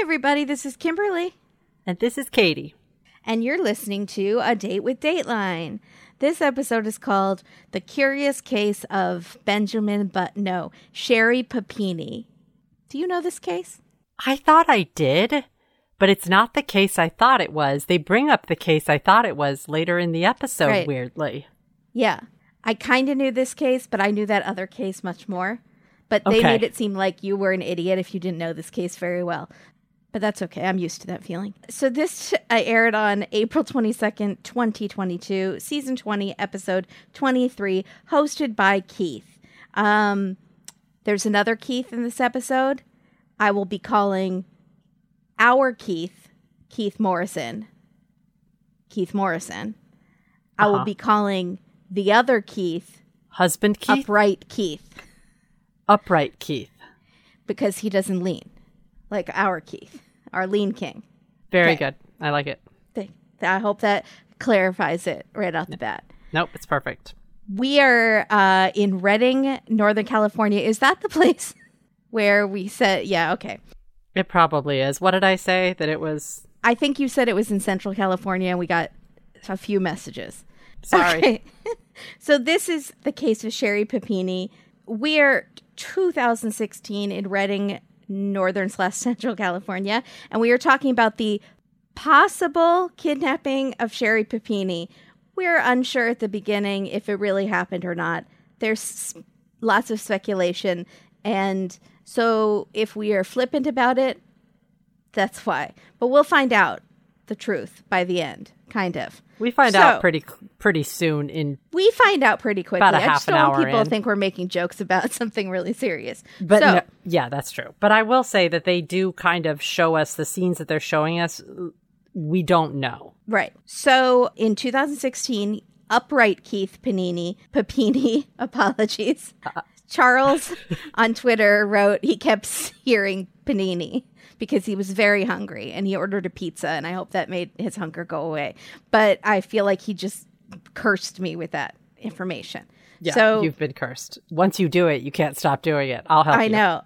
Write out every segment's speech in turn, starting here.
everybody. This is Kimberly, And this is Katie. and you're listening to A Date with Dateline. This episode is called The Curious Case of Benjamin, but no, Sherri Papini. Do you know this case? I thought I did, but it's not the case I thought it was. They bring up the case I thought it was later in the episode, Right. weirdly. Yeah. I kind of knew this case, but I knew that other case much more. But they Okay. made it seem like you were an idiot if you didn't know this case very well. But that's okay. I'm used to that feeling. So this I aired on April 22nd, 2022, season 20, episode 23, hosted by Keith. Um there's another Keith in this episode. I will be calling our Keith Keith Morrison. Keith Morrison. I will Uh-huh. be calling the other Keith Husband Keith? upright Keith Upright Keith. because he doesn't lean like our Keith, our lean king. Very Okay. good. I like it. I hope that clarifies it right off the bat. Nope, it's perfect. We are uh, in Redding, Northern California. Is that the place where we said, yeah, okay. It probably is. What did I say? That it was. I think you said it was in Central California, and we got a few messages. Sorry. Okay. so this is the case of Sherri Papini. We're 2016 in Redding, Northern slash Central California, and we are talking about the possible kidnapping of Sherri Papini. We're unsure at the beginning if it really happened or not. There's lots of speculation, and so if we are flippant about it, that's why. But we'll find out the truth by the end, kind of. We find So- out pretty pretty soon in We find out pretty quickly. About a I half an hour people in. think we're making jokes about something really serious. But so, no- yeah, that's true. But I will say that they do kind of show us the scenes that they're showing us. We don't know. right. So in 2016, upright Keith Panini, Papini, apologies. Uh, Charles on Twitter wrote he kept hearing panini because he was very hungry and he ordered a pizza and I hope that made his hunger go away. But I feel like he just cursed me with that information. Yeah, so you've been cursed. Once you do it, you can't stop doing it. I'll help I you. know.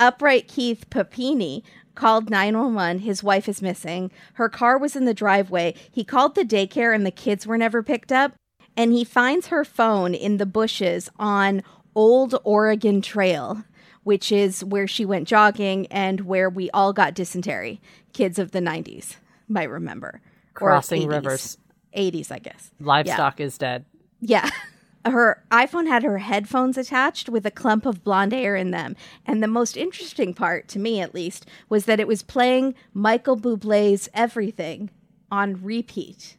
Upright Keith Papini called 911. His wife is missing. Her car was in the driveway. He called the daycare and the kids were never picked up. And he finds her phone in the bushes on Old Oregon Trail, which is where she went jogging and where we all got dysentery. Kids of the 90s might remember. Crossing 80s. rivers. 80s, I guess. Livestock is dead. Yeah. Her iPhone had her headphones attached with a clump of blonde hair in them. And the most interesting part, to me at least, was that it was playing Michael Bublé's Everything on repeat.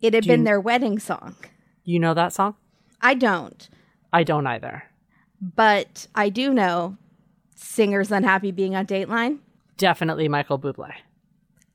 It had Do been you- their wedding song. You know that song? I don't, I don't either. But I do know singers unhappy being on Dateline, Definitely Michael Bublé.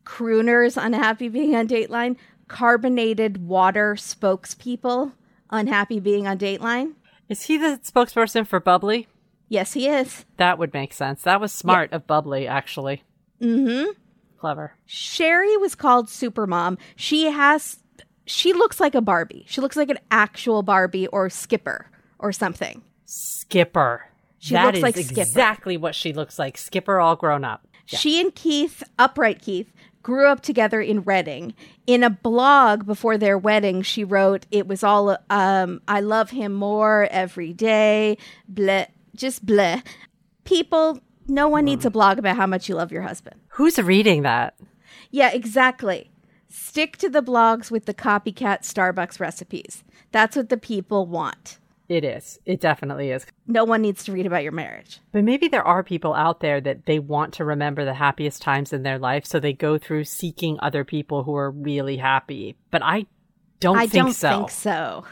crooners unhappy being on Dateline, carbonated water spokespeople unhappy being on Dateline. Is he the spokesperson for bubly? Yes, he is. That would make sense. That was smart of bubly, actually. Mm hmm. Clever. Sherri was called Supermom. She has she looks like a Barbie. She looks like an actual Barbie or Skipper or something. Skipper. She That looks is like Skipper. exactly what she looks like. Skipper all grown up. She and Keith, upright Keith, grew up together in Redding. In a blog before their wedding, she wrote it was all um I love him more every day. Bleh just bleh. People no one needs a blog about how much you love your husband. Who's reading that? Yeah, exactly. Stick to the blogs with the copycat Starbucks recipes. That's what the people want. It is. It definitely is. No one needs to read about your marriage. But maybe there are people out there that they want to remember the happiest times in their life, so they go through seeking other people who are really happy. But I don't think so. I think don't so. think so.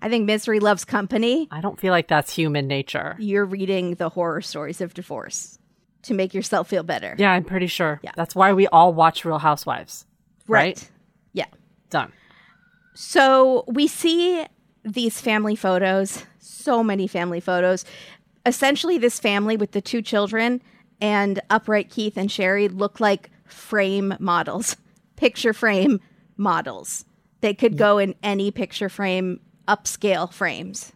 I think misery loves company. I don't feel like that's human nature. You're reading the horror stories of divorce to make yourself feel better. Yeah, I'm pretty sure. Yeah. That's why we all watch Real Housewives. right? Yeah. Done. So we see these family photos, so many family photos. Essentially, this family with the two children and upright Keith and Sherri look like frame models, picture frame models. They could go in any picture frame, upscale frames,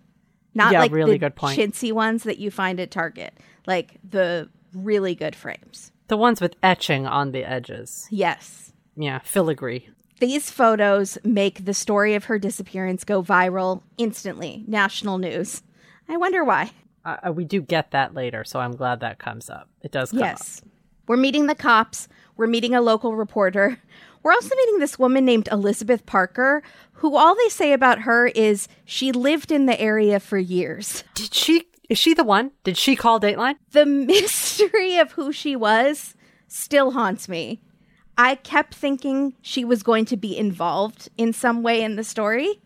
not Yeah, like really the good point. chintzy ones that you find at Target, like the really good frames. The ones with etching on the edges. Yes. Yeah, filigree. These photos make the story of her disappearance go viral instantly. National news. I wonder why. Uh, we do get that later, so I'm glad that comes up. It does come yes. We're meeting the cops. We're meeting a local reporter. We're also meeting this woman named Elizabeth Parker, who all they say about her is she lived in the area for years. Did she? Is she the one? Did she call Dateline? The mystery of who she was still haunts me. I kept thinking she was going to be involved in some way in the story,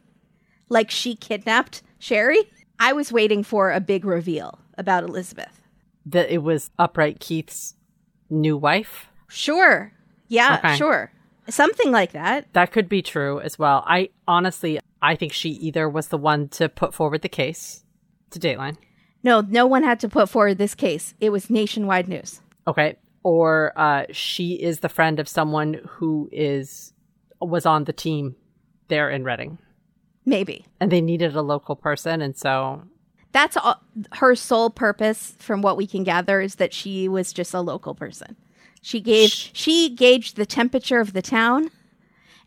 like she kidnapped Sherri. I was waiting for a big reveal about Elizabeth. That it was Upright Keith's new wife? Sure. Yeah, Okay. sure. Something like that. That could be true as well. I honestly, I think she either was the one to put forward the case to Dateline. No, no one had to put forward this case. It was nationwide news. Okay. Or uh, she is the friend of someone who is was on the team there in Redding. Maybe. And they needed a local person and so That's all, her sole purpose from what we can gather is that she was just a local person. She gave she gauged the temperature of the town.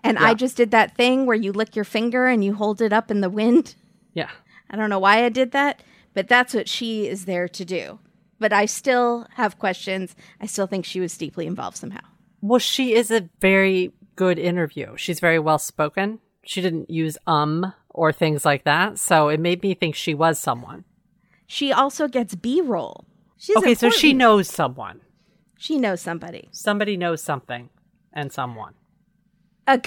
And I just did that thing where you lick your finger and you hold it up in the wind. yeah. I don't know why I did that, but that's what she is there to do. But I still have questions. I still think she was deeply involved somehow. Well, she is a very good interview. She's very well spoken. She didn't use um or things like that. So it made me think she was someone. She also gets B roll. She's Okay, so she knows someone. she knows somebody. Somebody knows something and someone. A,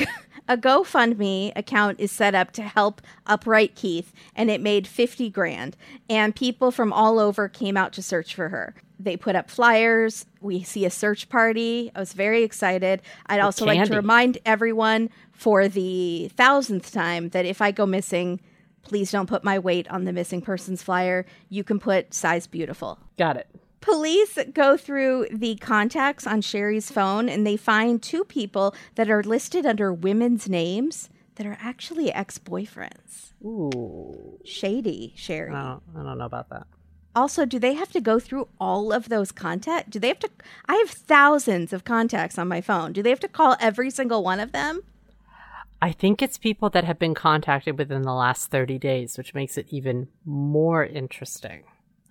a GoFundMe account is set up to help Upright Keith, and it made 50 grand. And people from all over came out to search for her. They put up flyers. We see a search party. I was very excited. I'd also like to remind everyone for the thousandth time that if I go missing, please don't put my weight on the missing persons flyer. You can put size beautiful. Got it. Police go through the contacts on Sherri's phone and they find two people that are listed under women's names that are actually ex boyfriends. Ooh. Shady, Sherri. I don't, I don't know about that. Also, do they have to go through all of those contacts? Do they have to? I have thousands of contacts on my phone. Do they have to call every single one of them? I think it's people that have been contacted within the last 30 days, which makes it even more interesting.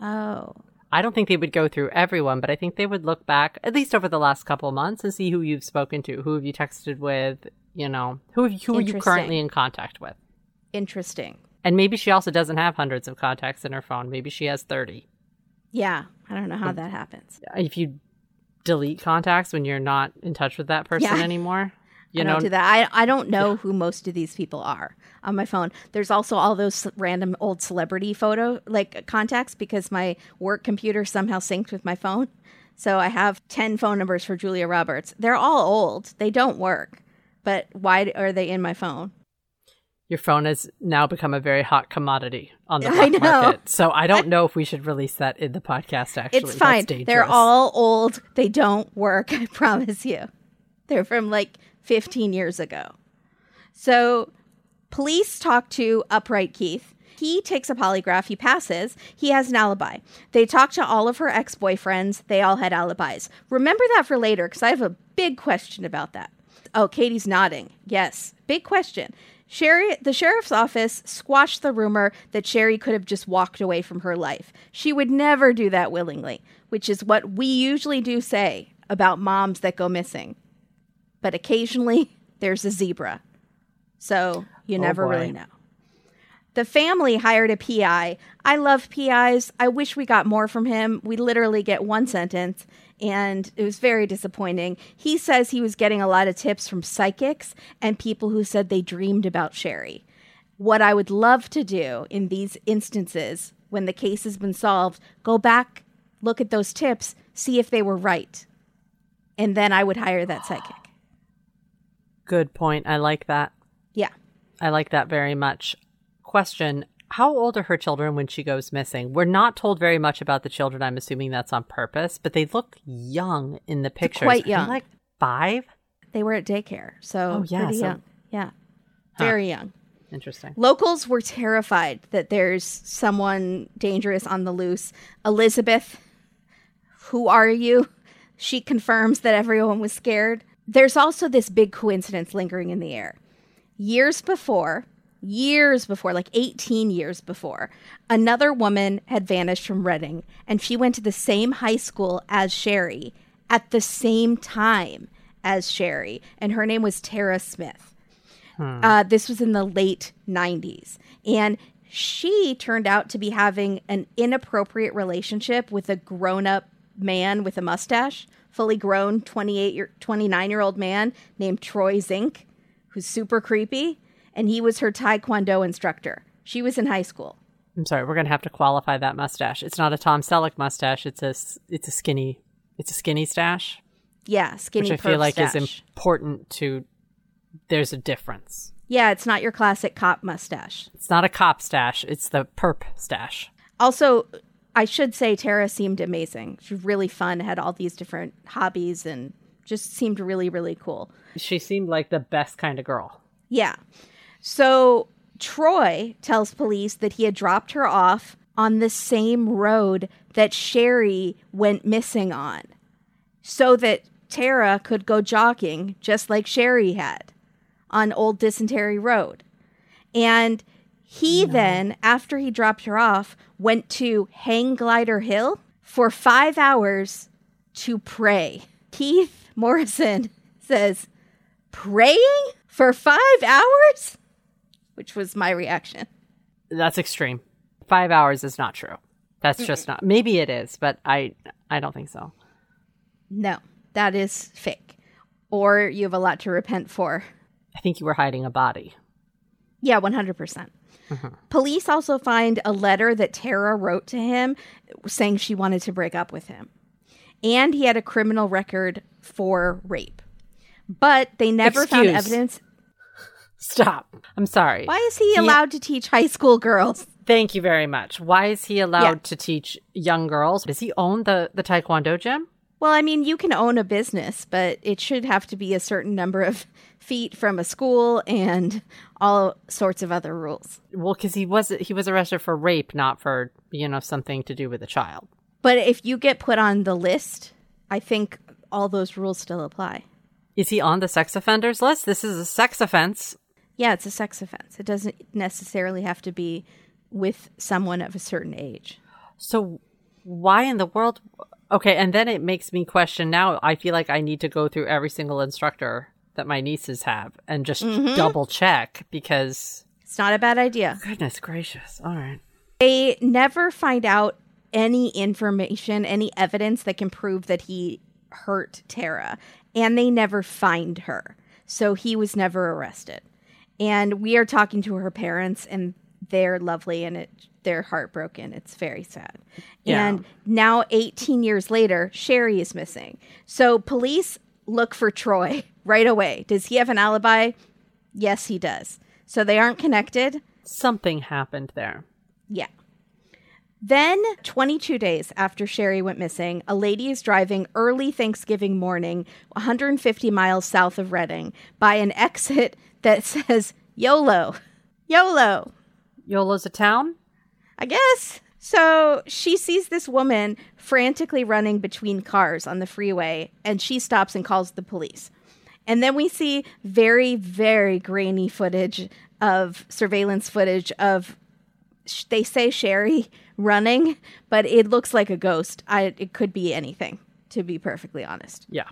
Oh, I don't think they would go through everyone, but I think they would look back at least over the last couple months and see who you've spoken to, who have you texted with, you know, who have who are you currently in contact with. interesting. And maybe she also doesn't have hundreds of contacts in her phone. Maybe she has 30. Yeah, I don't know how that happens. If you delete contacts when you're not in touch with that person Yeah. anymore, you I know, don't do that. I, I don't know who most of these people are on my phone. There's also all those random old celebrity photo like contacts because my work computer somehow synced with my phone. So I have 10 phone numbers for Julia Roberts. They're all old. They don't work. But why are they in my phone? your phone has now become a very hot commodity on the I market. So I don't know if we should release that in the podcast. Actually, It's fine. They're all old. They don't work. I promise you. They're from like 15 years ago. So, police talk to Upright Keith. He takes a polygraph. He passes. He has an alibi. They talk to all of her ex boyfriends. They all had alibis. Remember that for later because I have a big question about that. Oh, Katie's nodding. Yes, big question. Sherri, the sheriff's office squashed the rumor that Sherri could have just walked away from her life. She would never do that willingly, which is what we usually do say about moms that go missing. But occasionally there's a zebra. So you oh, never boy. really know. The family hired a PI. I love PIs. I wish we got more from him. We literally get one sentence, and it was very disappointing. He says he was getting a lot of tips from psychics and people who said they dreamed about Sherri. What I would love to do in these instances, when the case has been solved, go back, look at those tips, see if they were right. And then I would hire that psychic. Good point. I like that. Yeah. I like that very much. Question How old are her children when she goes missing? We're not told very much about the children. I'm assuming that's on purpose, but they look young in the pictures. quite young. like five? They were at daycare. So Oh, yeah, pretty so- young. Yeah. Very young. Interesting. Locals were terrified that there's someone dangerous on the loose. Elizabeth, who are you? She confirms that everyone was scared. There's also this big coincidence lingering in the air. Years before, years before, like 18 years before, another woman had vanished from Redding and she went to the same high school as Sherri at the same time as Sherri, and her name was Tara Smith. Uh, this was in the late 90s. And she turned out to be having an inappropriate relationship with a grown up man with a mustache, fully grown 28 year, 29 year old man named Troy Zink, who's super creepy. And he was her Taekwondo instructor. She was in high school. I'm sorry, we're gonna have to qualify that mustache. It's not a Tom Selleck mustache. It's a it's a skinny it's a skinny stash, Yeah, skinny which I feel like stash. is important to. There's a difference. Yeah, it's not your classic cop mustache. It's not a cop stash. It's the perp stash. Also, I should say Tara seemed amazing. She was really fun, had all these different hobbies, and just seemed really, really cool. She seemed like the best kind of girl. Yeah. So Troy tells police that he had dropped her off on the same road that Sherri went missing on so that Tara could go jogging just like Sherri had on Old Dysentery Road. And he then, after he dropped her off, went to Hang Glider Hill for five hours to pray. Keith Morrison says, Praying for five hours? Which was my reaction. That's extreme. Five hours is not true. That's just not. Maybe it is, but I I don't think so. No, that is fake. Or you have a lot to repent for. I think you were hiding a body. Yeah, 100%. Mm-hmm. Police also find a letter that Tara wrote to him saying she wanted to break up with him. And he had a criminal record for rape. But they never found evidence. Stop. I'm sorry. Why is he allowed to teach high school girls? Thank you very much. Why is he allowed Yeah. to teach young girls? Does he own the the taekwondo gym? Well, I mean, you can own a business, but it should have to be a certain number of feet from a school and all sorts of other rules. Well, because he was he was arrested for rape, not for you know something to do with a child. But if you get put on the list, I think all those rules still apply. Is he on the sex offenders list? This is a sex offense. Yeah, it's a sex offense. It doesn't necessarily have to be with someone of a certain age. So why in the world? Okay, and then it makes me question. Now I feel like I need to go through every single instructor that my nieces have and just mm-hmm. double check because It's not a bad idea. goodness gracious. All right. They never find out any information, any evidence that can prove that he hurt Tara, and they never find her. So he was never arrested. And we are talking to her parents, and they're lovely, and it they're heartbroken. It's very sad. Yeah. And now, 18 years later, Sherri is missing. So police look for Troy right away. Does he have an alibi? Yes, he does. So they aren't connected. Something happened there. Yeah. Then, 22 days after Sherri went missing, a lady is driving early Thanksgiving morning, 150 miles south of Redding, by an exit that says YOLO. YOLO, Yolo's a town? I guess. So she sees this woman frantically running between cars on the freeway, and she stops and calls the police. And then we see very, very grainy footage of surveillance footage of sh- they say Sherri running, but it looks like a ghost. I it could be anything, to be perfectly honest. Yeah.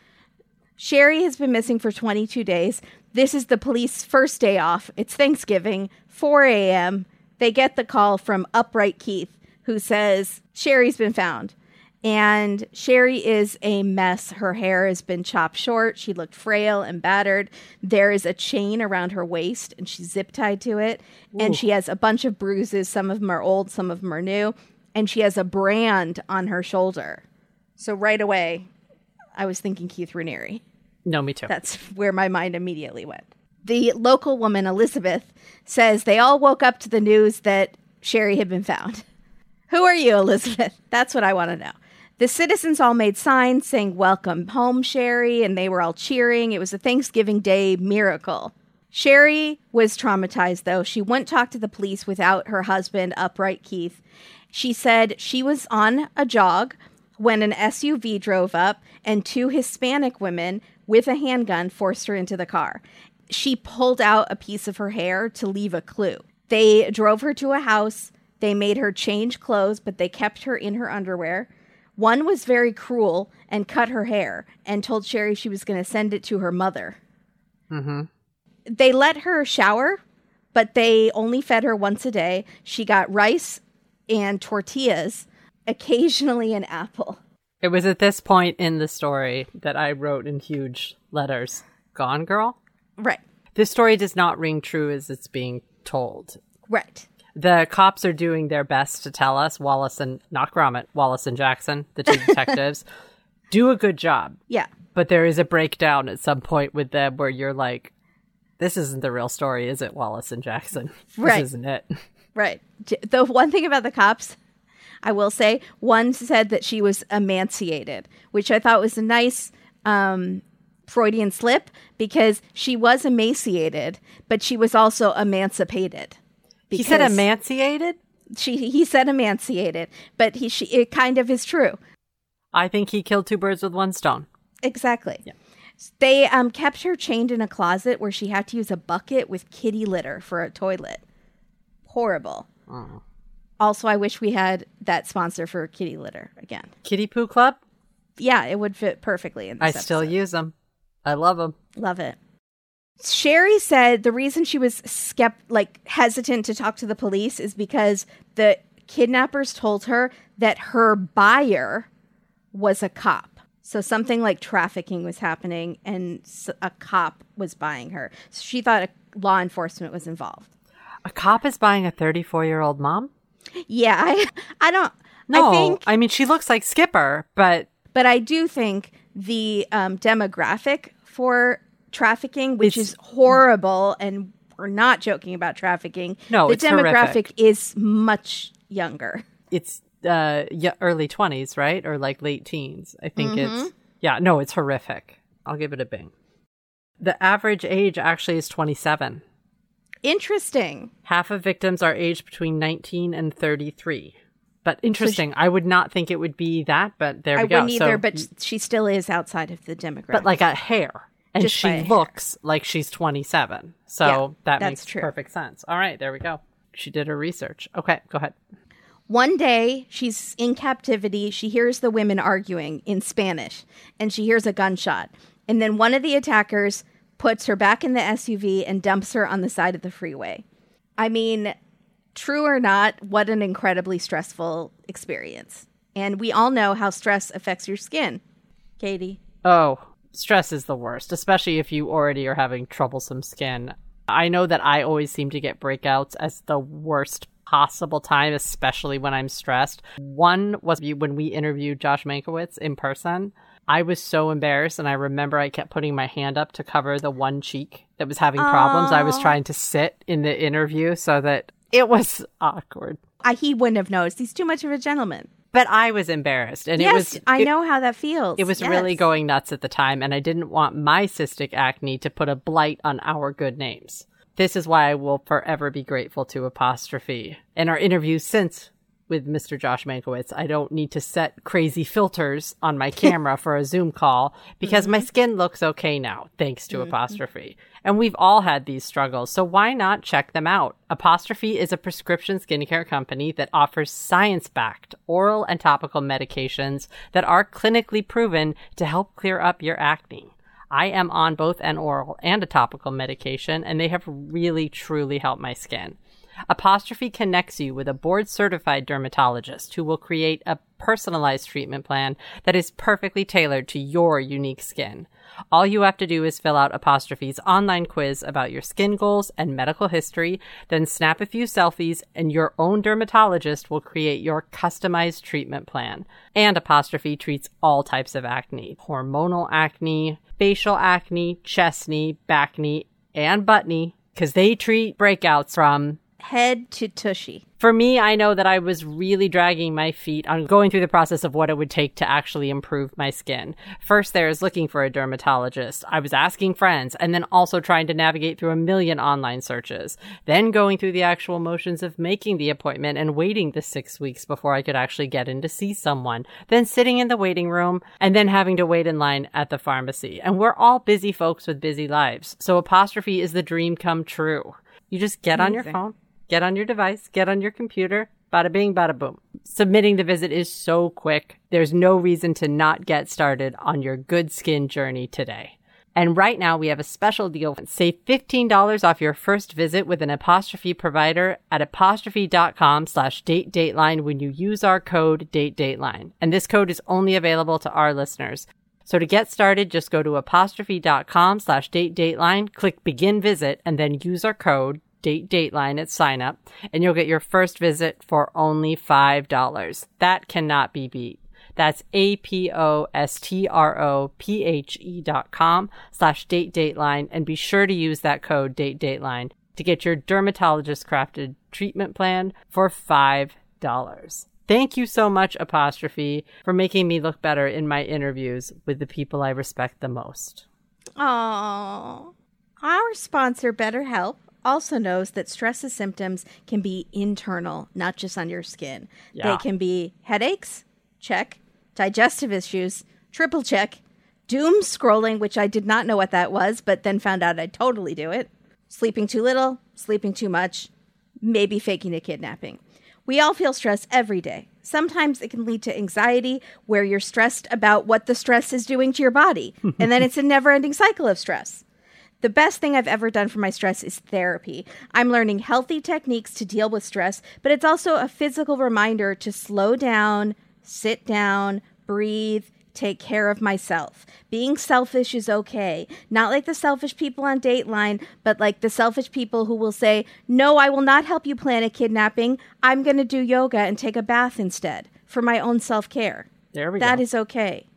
Sherri has been missing for 22 days. This is the police first day off. It's Thanksgiving, 4 a.m. They get the call from Upright Keith, who says Sherri's been found. And Sherri is a mess. Her hair has been chopped short. She looked frail and battered. There is a chain around her waist, and she's zip tied to it. And she has a bunch of bruises. Some of them are old, some of them are new. And she has a brand on her shoulder. So right away, I was thinking Keith Raniere. No, me too. That's where my mind immediately went. The local woman, Elizabeth, says they all woke up to the news that Sherri had been found. Who are you, Elizabeth? That's what I want to know. The citizens all made signs saying, Welcome home, Sherri, and they were all cheering. It was a Thanksgiving Day miracle. Sherri was traumatized, though. She wouldn't talk to the police without her husband, Upright Keith. She said she was on a jog when an SUV drove up and two Hispanic women with a handgun forced her into the car. She pulled out a piece of her hair to leave a clue. They drove her to a house. They made her change clothes, but they kept her in her underwear. One was very cruel and cut her hair and told Sherri she was going to send it to her mother. Mm-hmm. They let her shower, but they only fed her once a day. She got rice and tortillas, occasionally an apple. It was at this point in the story that I wrote in huge letters, Gone Girl? Right, This story does not ring true as it's being told. right. The cops are doing their best to tell us, Wallace and, not Gromit, Wallace and Jackson, the two detectives, do a good job. Yeah. But there is a breakdown at some point with them where you're like, this isn't the real story, is it, Wallace and Jackson? Right. This isn't it. Right. The one thing about the cops, I will say, one said that she was emaciated, which I thought was a nice um, Freudian slip because she was emaciated, but she was also emancipated. He said emaciated? She he said emaciated, but he she it kind of is true. I think he killed two birds with one stone. Exactly. Yeah. They um, kept her chained in a closet where she had to use a bucket with kitty litter for a toilet. Horrible. Also, I wish we had that sponsor for kitty litter again. Kitty Poo Club? Yeah, it would fit perfectly in I this still use them. I love them. Love it. Sherri said the reason she was skept like hesitant to talk to the police is because the kidnappers told her that her buyer was a cop. So something like trafficking was happening and a cop was buying her. So she thought a, law enforcement was involved. A cop is buying a 34 year old mom? Yeah, I I don't No. I think I mean, she looks like Skipper, but but I do think the um, demographic for trafficking, which It's- is horrible, and we're not joking about trafficking. No, the demographic horrific. is much younger. it's uh yeah, early 20s, right? Or like late teens. I think Mm-hmm. it's Yeah, no, it's horrific. I'll give it a bing. The average age actually is 27. Interesting. Half of victims are aged between 19 and 33. But interesting. I would not think it would be that, but there we I go. wouldn't either, So- but she still is outside of the demographic. but like a hair. And Just by a she hair. looks like she's 27. So Yeah, that makes true. perfect sense. All right, there we go. She did her research. Okay, go ahead. One day, she's in captivity. She hears the women arguing in Spanish, and she hears a gunshot. And then one of the attackers puts her back in the SUV and dumps her on the side of the freeway. I mean, true or not, what an incredibly stressful experience. And we all know how stress affects your skin. Katie. Oh, stress is the worst, especially if you already are having troublesome skin. I know that I always seem to get breakouts as the worst possible time, especially when I'm stressed. One was when we interviewed Josh Mankiewicz in person. I was so embarrassed, and I remember I kept putting my hand up to cover the one cheek that was having problems. I was trying to sit in the interview so that it was awkward. I, he wouldn't have noticed. He's too much of a gentleman. But I was embarrassed, and yes, it was. I know how that feels. It was really going nuts at the time, and I didn't want my cystic acne to put a blight on our good names. This is why I will forever be grateful to Apostrophe. In our interviews since with Mr. Josh Mankiewicz, I don't need to set crazy filters on my camera for a Zoom call because my mm-hmm. skin looks okay now, thanks to Apostrophe. And we've all had these struggles, so why not check them out? Apostrophe is a prescription skincare company that offers science backed oral and topical medications that are clinically proven to help clear up your acne. I am on both an oral and a topical medication, and they have really truly helped my skin. Apostrophe connects you with a board certified dermatologist who will create a personalized treatment plan that is perfectly tailored to your unique skin. All you have to do is fill out Apostrophe's online quiz about your skin goals and medical history, then snap a few selfies, and your own dermatologist will create your customized treatment plan. And Apostrophe treats all types of acne hormonal acne, facial acne, chest knee, back knee, and butt knee, because they treat breakouts from head to tushy. For me, I know that I was really dragging my feet on going through the process of what it would take to actually improve my skin. First, there is looking for a dermatologist. I was asking friends and then also trying to navigate through a million online searches. Then going through the actual motions of making the appointment and waiting the six weeks before I could actually get in to see someone. Then sitting in the waiting room and then having to wait in line at the pharmacy. And we're all busy folks with busy lives. So apostrophe is the dream come true. You just get on your phone Get on your device, get on your computer, bada bing, bada boom. Submitting the visit is so quick. There's no reason to not get started on your good skin journey today. And right now we have a special deal. Save $15 off your first visit with an apostrophe provider at apostrophe.com slash date dateline when you use our code date dateline. And this code is only available to our listeners. So to get started, just go to apostrophe.com slash date dateline, click begin visit, and then use our code date dateline at sign up, and you'll get your first visit for only $5. That cannot be beat. That's A-P-O-S-T-R-O-P-H-E dot com slash date dateline, and be sure to use that code date dateline to get your dermatologist crafted treatment plan for $5. Thank you so much, Apostrophe, for making me look better in my interviews with the people I respect the most. Oh, Our sponsor, BetterHelp, also knows that stress symptoms can be internal, not just on your skin. Yeah. They can be headaches, check, digestive issues, triple check, doom scrolling, which I did not know what that was, but then found out I totally do it, sleeping too little, sleeping too much, maybe faking a kidnapping. We all feel stress every day. Sometimes it can lead to anxiety where you're stressed about what the stress is doing to your body, and then it's a never ending cycle of stress. The best thing I've ever done for my stress is therapy. I'm learning healthy techniques to deal with stress, but it's also a physical reminder to slow down, sit down, breathe, take care of myself. Being selfish is okay. Not like the selfish people on Dateline, but like the selfish people who will say, No, I will not help you plan a kidnapping. I'm going to do yoga and take a bath instead for my own self care. There we That go. is okay.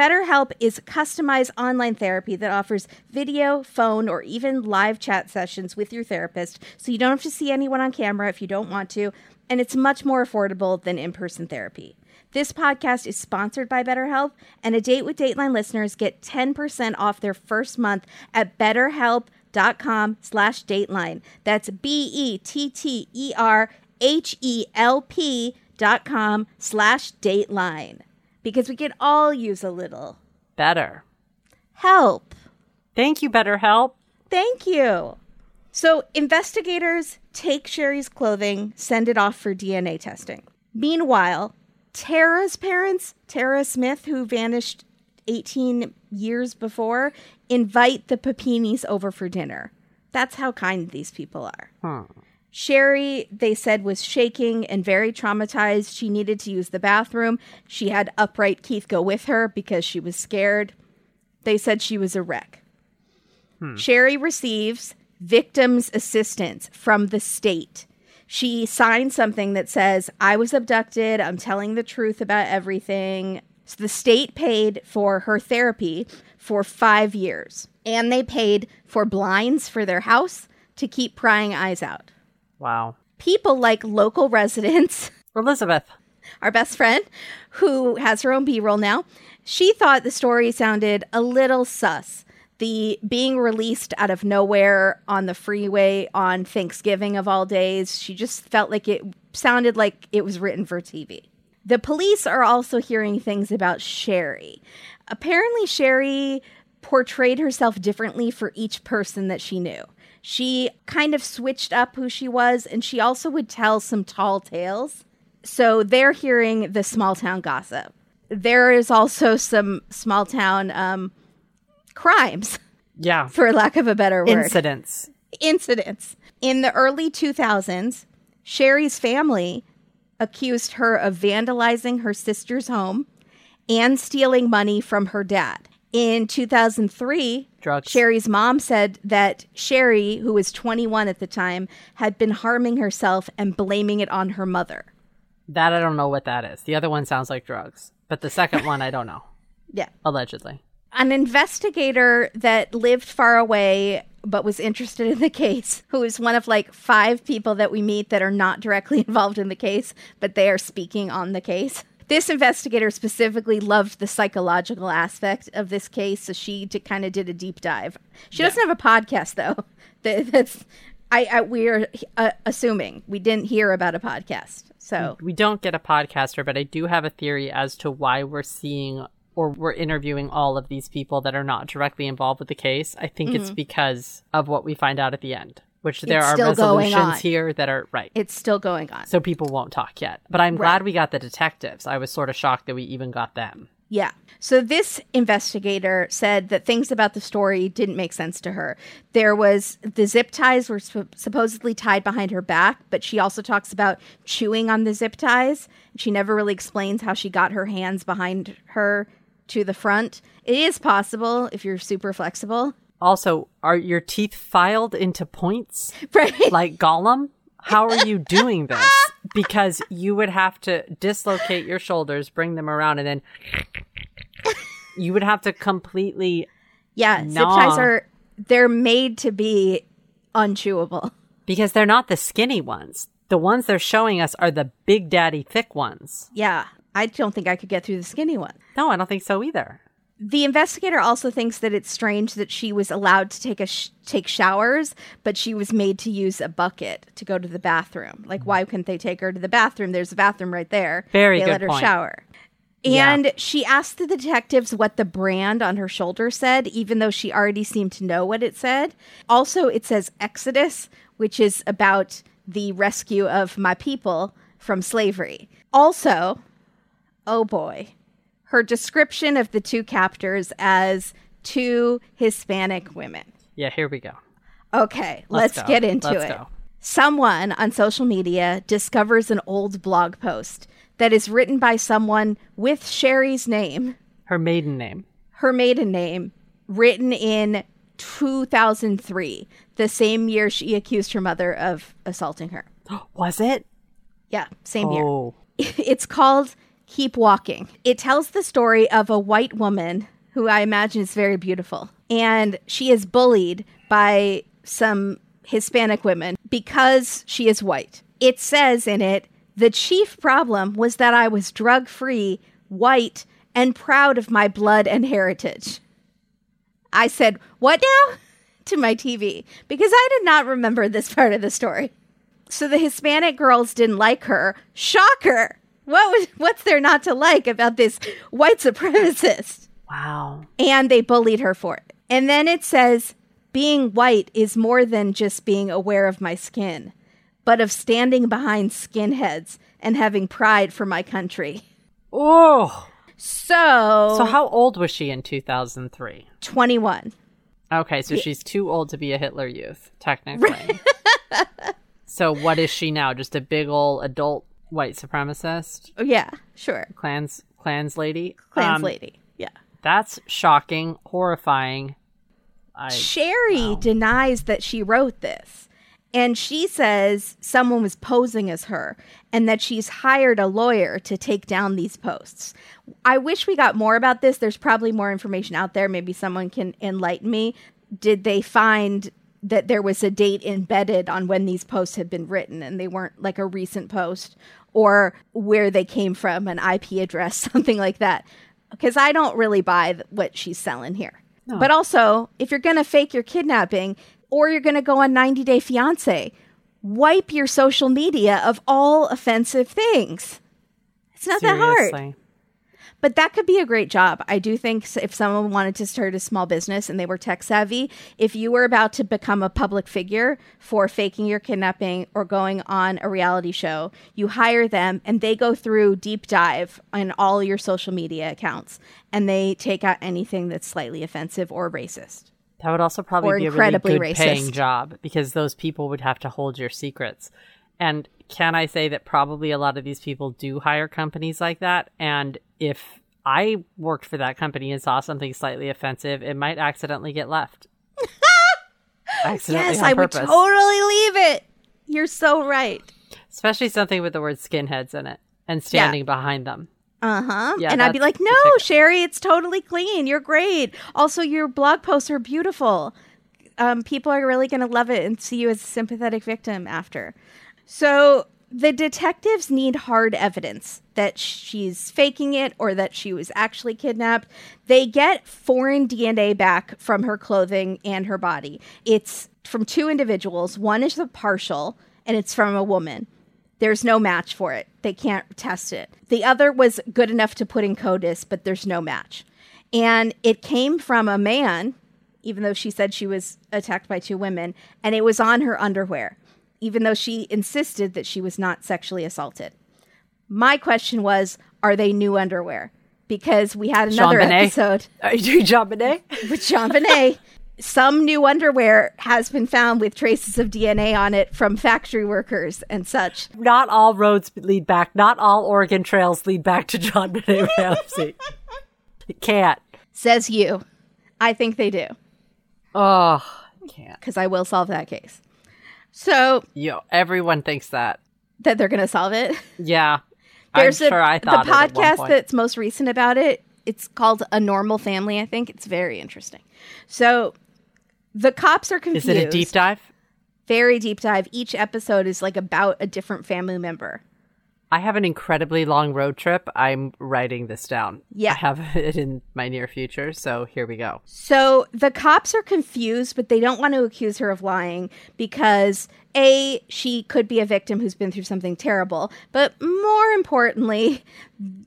BetterHelp is customized online therapy that offers video, phone, or even live chat sessions with your therapist, so you don't have to see anyone on camera if you don't want to, and it's much more affordable than in person therapy. This podcast is sponsored by BetterHelp, and a date with Dateline listeners get 10% off their first month at betterhelp.com slash dateline. That's E B-E-T-T-E-R-H-E-L-P dot com slash dateline. Because we can all use a little Better. help. Thank you, BetterHelp. Thank you. So, investigators take Sherri's clothing, send it off for DNA testing. Meanwhile, Tara's parents, Tara Smith, who vanished 18 years before, invite the Papinis over for dinner. That's how kind these people are. Hmm. Sherri, they said, was shaking and very traumatized. She needed to use the bathroom. She had upright Keith go with her because she was scared. They said she was a wreck. Hmm. Sherri receives victim's assistance from the state. She signed something that says, I was abducted. I'm telling the truth about everything. So the state paid for her therapy for five years, and they paid for blinds for their house to keep prying eyes out Wow. people like local residents, Elizabeth. our best friend, who has her own B roll now, she thought the story sounded a little sus. The being released out of nowhere on the freeway on Thanksgiving of all days, she just felt like it sounded like it was written for TV. The police are also hearing things about Sherri. Apparently, Sherri portrayed herself differently for each person that she knew. She kind of switched up who she was, and she also would tell some tall tales. So they're hearing the small town gossip. There is also some small town um, crimes, Yeah. for lack of a better word Incidents. incidents. In the early 2000s, Sherri's family accused her of vandalizing her sister's home and stealing money from her dad. In 2003, Drugs. Sherri's mom said that Sherri, who was 21 at the time, had been harming herself and blaming it on her mother. That I don't know what that is. The other one sounds like drugs. But the second one I don't know. Yeah. Allegedly. an investigator that lived far away but was interested in the case, who is one of like five people that we meet that are not directly involved in the case, but they are speaking on the case. This investigator specifically loved the psychological aspect of this case, so she kind of did a deep dive. She doesn't have a podcast though. That, that's I, I we're uh, assuming we didn't hear about a podcast. So We don't get a podcaster, but I do have a theory as to why we're seeing or we're interviewing all of these people that are not directly involved with the case. I think it's because of what we find out at the end, which there. It's are resolutions here that are right. it's still going on. so people won't talk yet. But I'm glad we got the detectives. I was sort of shocked that we even got them. Yeah. So this investigator said that things about the story didn't make sense to her. There was the zip ties were sup- supposedly tied behind her back, but she also talks about chewing on the zip ties. She never really explains how she got her hands behind her to the front. It is possible if you're super flexible. Also, are your teeth filed into points Right. like Gollum? How are you doing this? Because you would have to dislocate your shoulders, bring them around, and then you would have to completely Yeah, zip ties are they're made to be unchewable. because they're not the skinny ones. The ones they're showing us are the big daddy thick ones. Yeah. I don't think I could get through the skinny one. No, I don't think so either. The investigator also thinks that it's strange that she was allowed to take a sh- take showers, but she was made to use a bucket to go to the bathroom. Like, why couldn't they take her to the bathroom? There's a bathroom right there. Very they good let her point. shower. Yeah. And she asked the detectives what the brand on her shoulder said, even though she already seemed to know what it said. Also, it says Exodus, which is about the rescue of my people from slavery. Also, oh boy, her description of the two captors as two Hispanic women. Yeah, here we go. Okay, Let's let's, go. get into Let's it. go. Someone on social media discovers an old blog post that is written by someone with Sherri's name, Her maiden name. her maiden name, written in 2003, the same year she accused her mother of assaulting her. Was it? Yeah, same year. Oh, It's called Keep Walking. It tells the story of a white woman who I imagine is very beautiful. And she is bullied by some Hispanic women because she is white. It says in it, the chief problem was that I was drug free, white, and proud of my blood and heritage. I said, What now? to my TV because I did not remember this part of the story. So the Hispanic girls didn't like her. Shocker! What was what's there not to like about this white supremacist? wow. And they bullied her for it. And then it says being white is more than just being aware of my skin, but of standing behind skinheads and having pride for my country. Oh. So, So how old was she in 2003? 21. Okay, so she's too old to be a Hitler youth, technically. so what is she now? Just a big old adult white supremacist? Oh, yeah, sure. Clans clans lady? Clans Um, lady. Yeah. That's shocking, horrifying. I Sherri denies that she wrote this. And she says someone was posing as her and that she's hired a lawyer to take down these posts. I wish we got more about this. There's probably more information out there. Maybe someone can enlighten me. Did they find that there was a date embedded on when these posts had been written and they weren't like a recent post or where they came from, an IP address, something like that? Because I don't really buy what she's selling here. But also, if you're going to fake your kidnapping or you're going to go on 90 Day Fiance, wipe your social media of all offensive things. It's not that hard. But that could be a great job. I do think if someone wanted to start a small business and they were tech savvy, if you were about to become a public figure for faking your kidnapping or going on a reality show, you hire them and they go through deep dive on all your social media accounts and they take out anything that's slightly offensive or racist. That would also probably be a really good paying job because those people would have to hold your secrets. And can I say that probably a lot of these people do hire companies like that? And if I worked for that company and saw something slightly offensive, it might accidentally get left. accidentally Yes, I would totally leave it. You're so right. Especially something with the word skinheads in it and standing behind them. Uh huh. Yeah, and I'd be like, no. Sherri, it's totally clean. You're great. Also, your blog posts are beautiful. um, people are really going to love it and see you as a sympathetic victim after. So the detectives need hard evidence that she's faking it or that she was actually kidnapped. They get foreign DNA back from her clothing and her body. It's from two individuals. One is a partial, and it's from a woman. There's no match for it. They can't test it. The other was good enough to put in CODIS, but there's no match. And it came from a man, even though she said she was attacked by two women, and it was on her underwear, even though she insisted that she was not sexually assaulted. My question was, are they new underwear? Because we had another episode Are you doing JonBenét? with JonBenét. Some new underwear has been found with traces of DNA on it from factory workers and such. Not all roads lead back. Not all Oregon trails lead back to JonBenét Ramsey. it can't. Says you. I think they do, Oh, can't. because I will solve that case. So Yo, everyone thinks that. that they're going to solve it. Yeah. There's I'm sure a, I thought the it at one podcast that's most recent about it. It's called A Normal Family. I think it's very interesting. So the cops are confused. Is it a deep dive? Very deep dive. Each episode is like about a different family member. I have an incredibly long road trip. I'm writing this down. Yeah. I have it in my near future, so here we go. So the cops are confused, but they don't want to accuse her of lying because A, she could be a victim who's been through something terrible. But more importantly,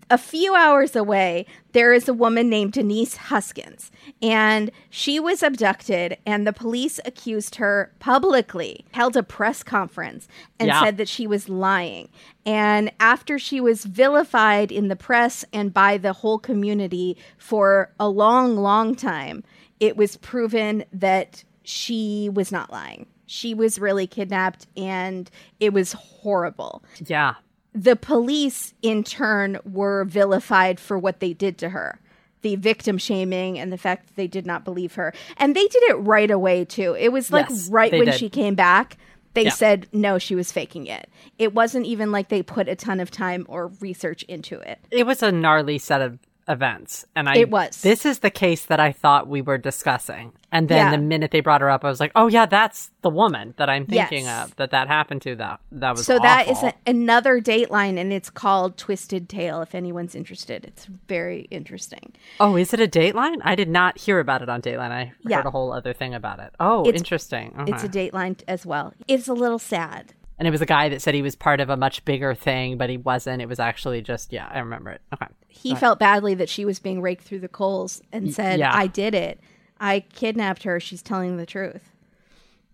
a few hours away, there is a woman named Denise Huskins, and she was abducted, and the police accused her publicly, held a press conference, and Yeah. said that she was lying. And after she was vilified in the press and by the whole community for a long, long time, it was proven that she was not lying. She was really kidnapped and it was horrible. Yeah. The police, in turn, were vilified for what they did to her the victim shaming and the fact that they did not believe her. And they did it right away, too. It was like Yes, right when did. she came back. They Yeah. said no, she was faking it. It wasn't even like they put a ton of time or research into it. It was a gnarly set of events. And I It was. This is the case that I thought we were discussing. And then Yeah. the minute they brought her up, I was like, "Oh yeah, that's the woman that I'm thinking Yes. of that that happened to that. That was So that is awful. a, another Dateline, and it's called Twisted Tale. If anyone's interested, it's very interesting. Oh, is it a Dateline? I did not hear about it on Dateline. I Yeah. heard a whole other thing about it. Oh, interesting. It's a uh-huh. Dateline as well. It's a little sad. And it was a guy that said he was part of a much bigger thing, but he wasn't. It was actually just yeah, I remember it. Okay. He felt badly that she was being raked through the coals and said, yeah. "I did it. I kidnapped her. She's telling the truth."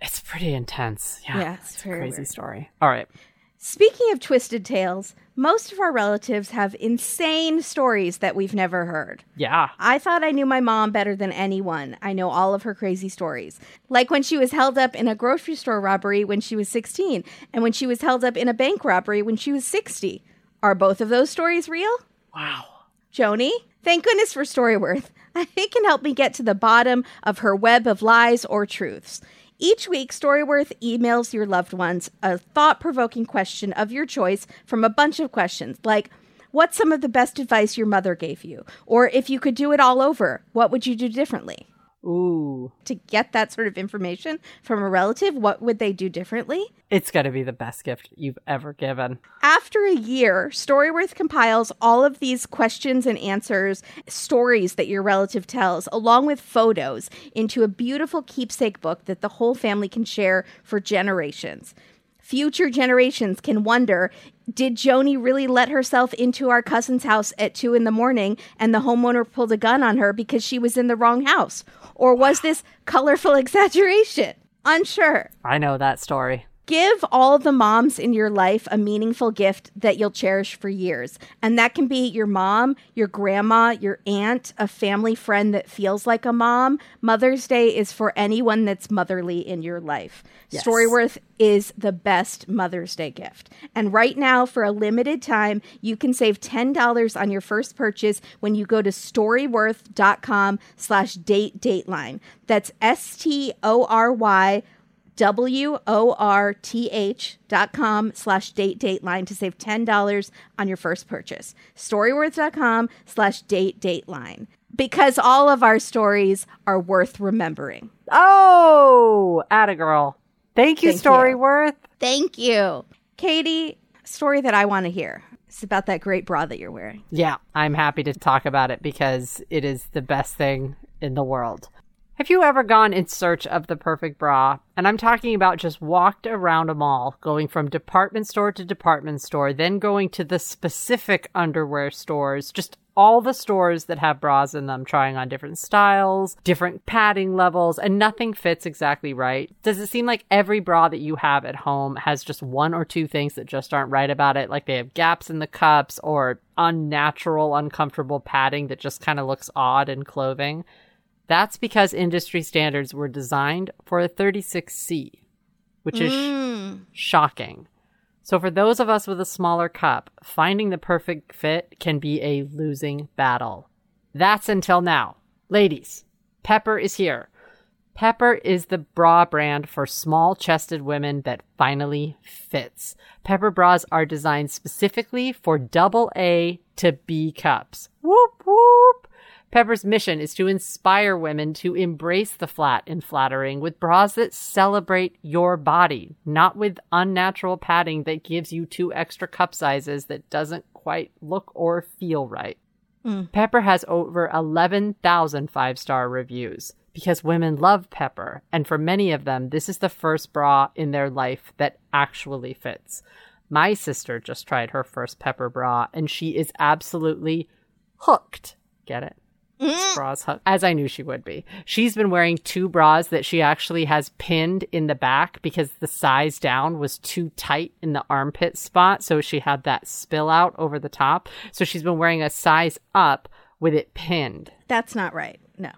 It's pretty intense. Yeah, Yeah, it's it's, a crazy weird. story. All right. Speaking of twisted tales, most of our relatives have insane stories that we've never heard. Yeah. I thought I knew my mom better than anyone. I know all of her crazy stories. Like when she was held up in a grocery store robbery when she was 16, and when she was held up in a bank robbery when she was 60. Are both of those stories real? Wow. Joni? Thank goodness for Storyworth. It can help me get to the bottom of her web of lies or truths. Each week, Storyworth emails your loved ones a thought provoking question of your choice from a bunch of questions like, What's some of the best advice your mother gave you? Or if you could do it all over, what would you do differently? Ooh. To get that sort of information from a relative, what would they do differently? It's got to be the best gift you've ever given. After a year, Storyworth compiles all of these questions and answers, stories that your relative tells, along with photos, into a beautiful keepsake book that the whole family can share for generations. Future generations can wonder did Joni really let herself into our cousin's house at two in the morning and the homeowner pulled a gun on her because she was in the wrong house? Or was this colorful exaggeration? Unsure. I know that story. Give all the moms in your life a meaningful gift that you'll cherish for years. And that can be your mom, your grandma, your aunt, a family friend that feels like a mom. Mother's Day is for anyone that's motherly in your life. Yes. Storyworth is the best Mother's Day gift. And right now, for a limited time, you can save $10 on your first purchase when you go to storyworth.com slash date dateline. That's S-T-O-R-Y W-O-R-T-H dot com slash date dateline to save $10 on your first purchase. Storyworth.com slash date dateline. because all of our stories are worth remembering. Oh, atta girl. Thank you, Thank you. Storyworth. Thank you. Katie, story that I want to hear. It's about that great bra that you're wearing. Yeah, I'm happy to talk about it because it is the best thing in the world. Have you ever gone in search of the perfect bra? And I'm talking about just walked around a mall, going from department store to department store, then going to the specific underwear stores, just all the stores that have bras in them, trying on different styles, different padding levels, and nothing fits exactly right. Does it seem like every bra that you have at home has just one or two things that just aren't right about it? Like they have gaps in the cups or unnatural, uncomfortable padding that just kind of looks odd in clothing? That's because industry standards were designed for a 36C, which is sh- shocking. So, for those of us with a smaller cup, finding the perfect fit can be a losing battle. That's until now. Ladies, Pepper is here. Pepper is the bra brand for small chested women that finally fits. Pepper bras are designed specifically for double A to B cups. Whoop whoop. Pepper's mission is to inspire women to embrace the flat and flattering with bras that celebrate your body, not with unnatural padding that gives you two extra cup sizes that doesn't quite look or feel right. Hmm. Pepper has over 11,000 five star reviews because women love Pepper, and for many of them, this is the first bra in their life that actually fits. My sister just tried her first Pepper bra, and she is absolutely hooked. Get it? Mm-hmm. bras hooked, as I knew she would be. She's been wearing two bras that she actually has pinned in the back because the size down was too tight in the armpit spot. So she had that spill out over the top. So she's been wearing a size up with it pinned. That's not right. No.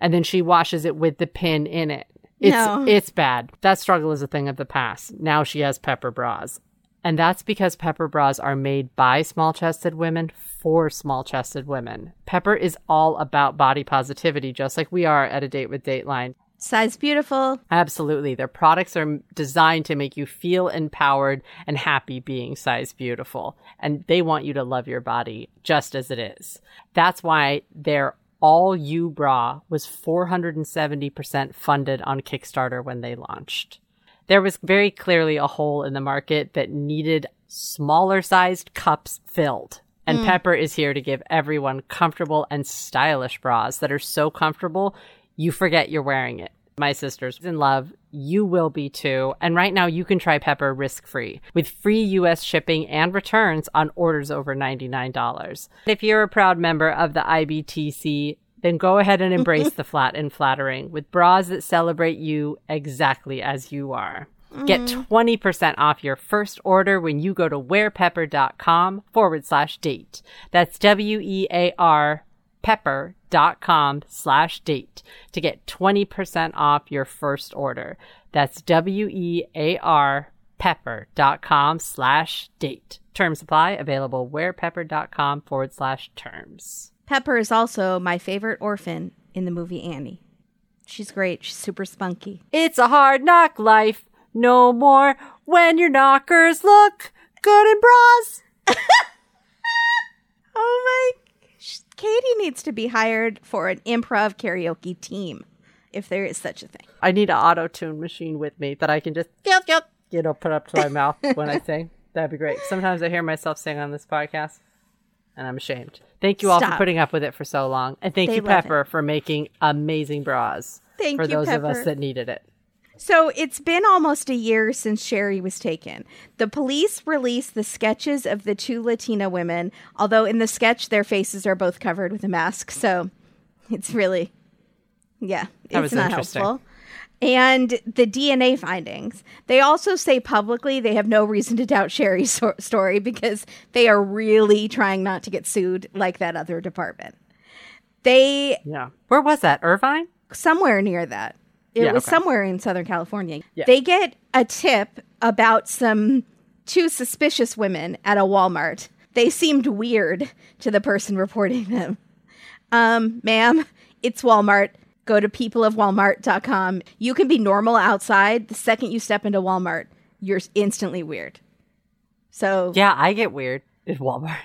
And then she washes it with the pin in it. It's, No. it's bad. That struggle is a thing of the past. Now she has pepper bras. And that's because pepper bras are made by small chested women for small chested women. Pepper is all about body positivity, just like we are at a date with Dateline. Size beautiful. Absolutely. Their products are designed to make you feel empowered and happy being size beautiful. And they want you to love your body just as it is. That's why their all you bra was 470% funded on Kickstarter when they launched. There was very clearly a hole in the market that needed smaller sized cups filled. And hmm. Pepper is here to give everyone comfortable and stylish bras that are so comfortable you forget you're wearing it. My sister's in love. You will be too. And right now you can try Pepper risk free with free US shipping and returns on orders over $99. If you're a proud member of the IBTC, then go ahead and embrace the flat and flattering with bras that celebrate you exactly as you are. Get mm-hmm. 20% off your first order when you go to wearpepper.com forward slash date. That's W E A R pepper.com slash date to get 20% off your first order. That's W E A R pepper.com slash date. Terms apply. Available wearpepper.com forward slash terms. Pepper is also my favorite orphan in the movie Annie. She's great. She's super spunky. It's a hard knock life. No more when your knockers look good in bras. Oh my. Katie needs to be hired for an improv karaoke team, if there is such a thing. I need an auto tune machine with me that I can just Yep, yep. you know put up to my mouth when I sing. That'd be great. Sometimes I hear myself sing on this podcast, and I'm ashamed. Thank you all for putting up with it for so long, and thank They you, Pepper, for making amazing bras Thank for you, those of us that needed it. So it's been almost a year since Sherri was taken. The police released the sketches of the two Latina women, although in the sketch their faces are both covered with a mask. So it's really, yeah, That it's was not helpful. And the DNA findings. They also say publicly they have no reason to doubt Sherri's so- story because they are really trying not to get sued like that other department. They Yeah, where was that? Irvine? somewhere near that. It Yeah, was okay. somewhere in Southern California. Yeah. They get a tip about some two suspicious women at a Walmart. They seemed weird to the person reporting them. Um, ma'am, it's Walmart. Go to peopleofwalmart.com. You can be normal outside. The second you step into Walmart, you're instantly weird. So, Yeah, I get weird at Walmart.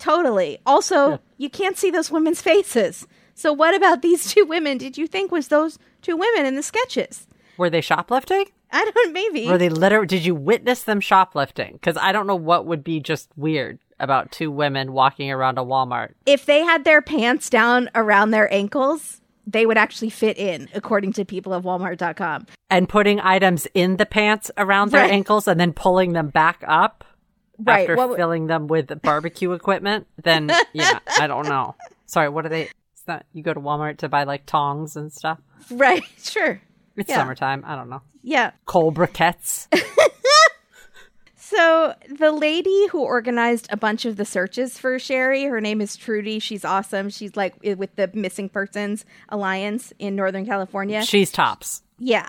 totally. Also, you can't see those women's faces. So what about these two women did you think was those two women in the sketches? Were they shoplifting? I don't maybe. Were they literally? Did you witness them shoplifting? Because I don't know what would be just weird about two women walking around a Walmart. if they had their pants down around their ankles, they would actually fit in, according to people of Walmart.com. and putting items in the pants around their Right. ankles and then pulling them back up Right, after what w- filling them with barbecue equipment, then yeah, I don't know. Sorry, what are they? It's not you go to Walmart to buy like tongs and stuff. Right, sure. It's Yeah. summertime. I don't know. Yeah. Coal briquettes. So the lady who organized a bunch of the searches for Sherri, her name is Trudy. She's awesome. She's like with the Missing Persons Alliance in Northern California. She's tops. Yeah.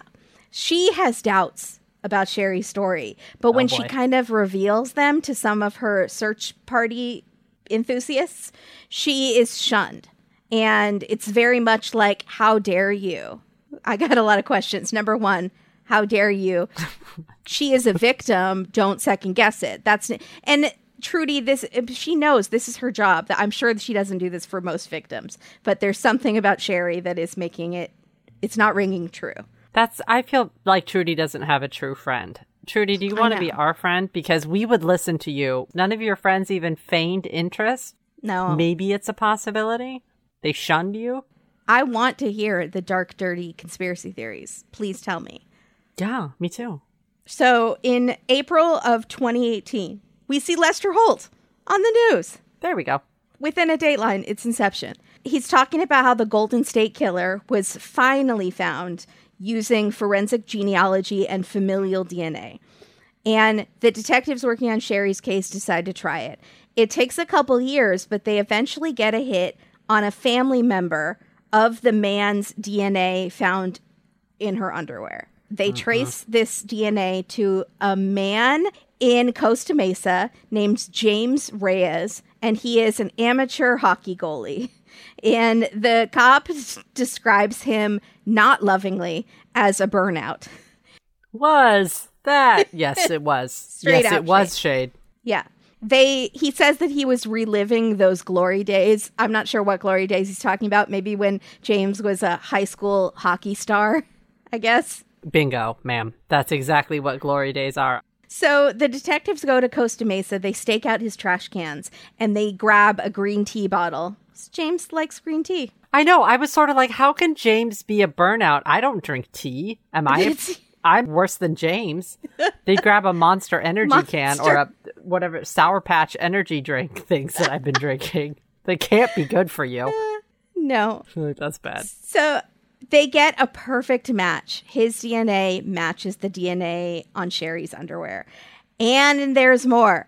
She has doubts about Sherri's story, but oh, when she kind of reveals them to some of her search party enthusiasts, she is shunned. And it's very much like, how dare you? I got a lot of questions. Number one, how dare you? she is a victim. Don't second guess it. That's and Trudy, this she knows this is her job. That I'm sure that she doesn't do this for most victims, but there's something about Sherri that is making it. It's not ringing true. That's. I feel like Trudy doesn't have a true friend. Trudy, do you want to be our friend? Because we would listen to you. None of your friends even feigned interest. No, Maybe it's a possibility. They shunned you. I want to hear the dark, dirty conspiracy theories. Please tell me. Yeah, me too. So, in April of 2018, we see Lester Holt on the news There we go. within a dateline, its inception. He's talking about how the Golden State Killer was finally found using forensic genealogy and familial DNA. And the detectives working on Sherri's case decide to try it. It takes a couple years, but they eventually get a hit on a family member of the man's DNA found in her underwear. They mm-hmm. trace this DNA to a man in Costa Mesa named James Reyes, and he is an amateur hockey goalie. And the cop s- describes him not lovingly as a burnout. Was that? Yes, it was. Straight yes, out it was shade. Yeah. They he says that he was reliving those glory days. I'm not sure what glory days he's talking about. Maybe when James was a high school hockey star, I guess. Bingo, ma'am. That's exactly what glory days are. So the detectives go to Costa Mesa, they stake out his trash cans, and they grab a green tea bottle. James likes green tea. I know. I was sort of like, how can James be a burnout? I don't drink tea. Am I? I'm worse than James. They grab a Monster Energy can or a whatever Sour Patch energy drink things that I've been drinking. They can't be good for you. No. That's bad. So they get a perfect match. His DNA matches the DNA on Sherri's underwear. And there's more.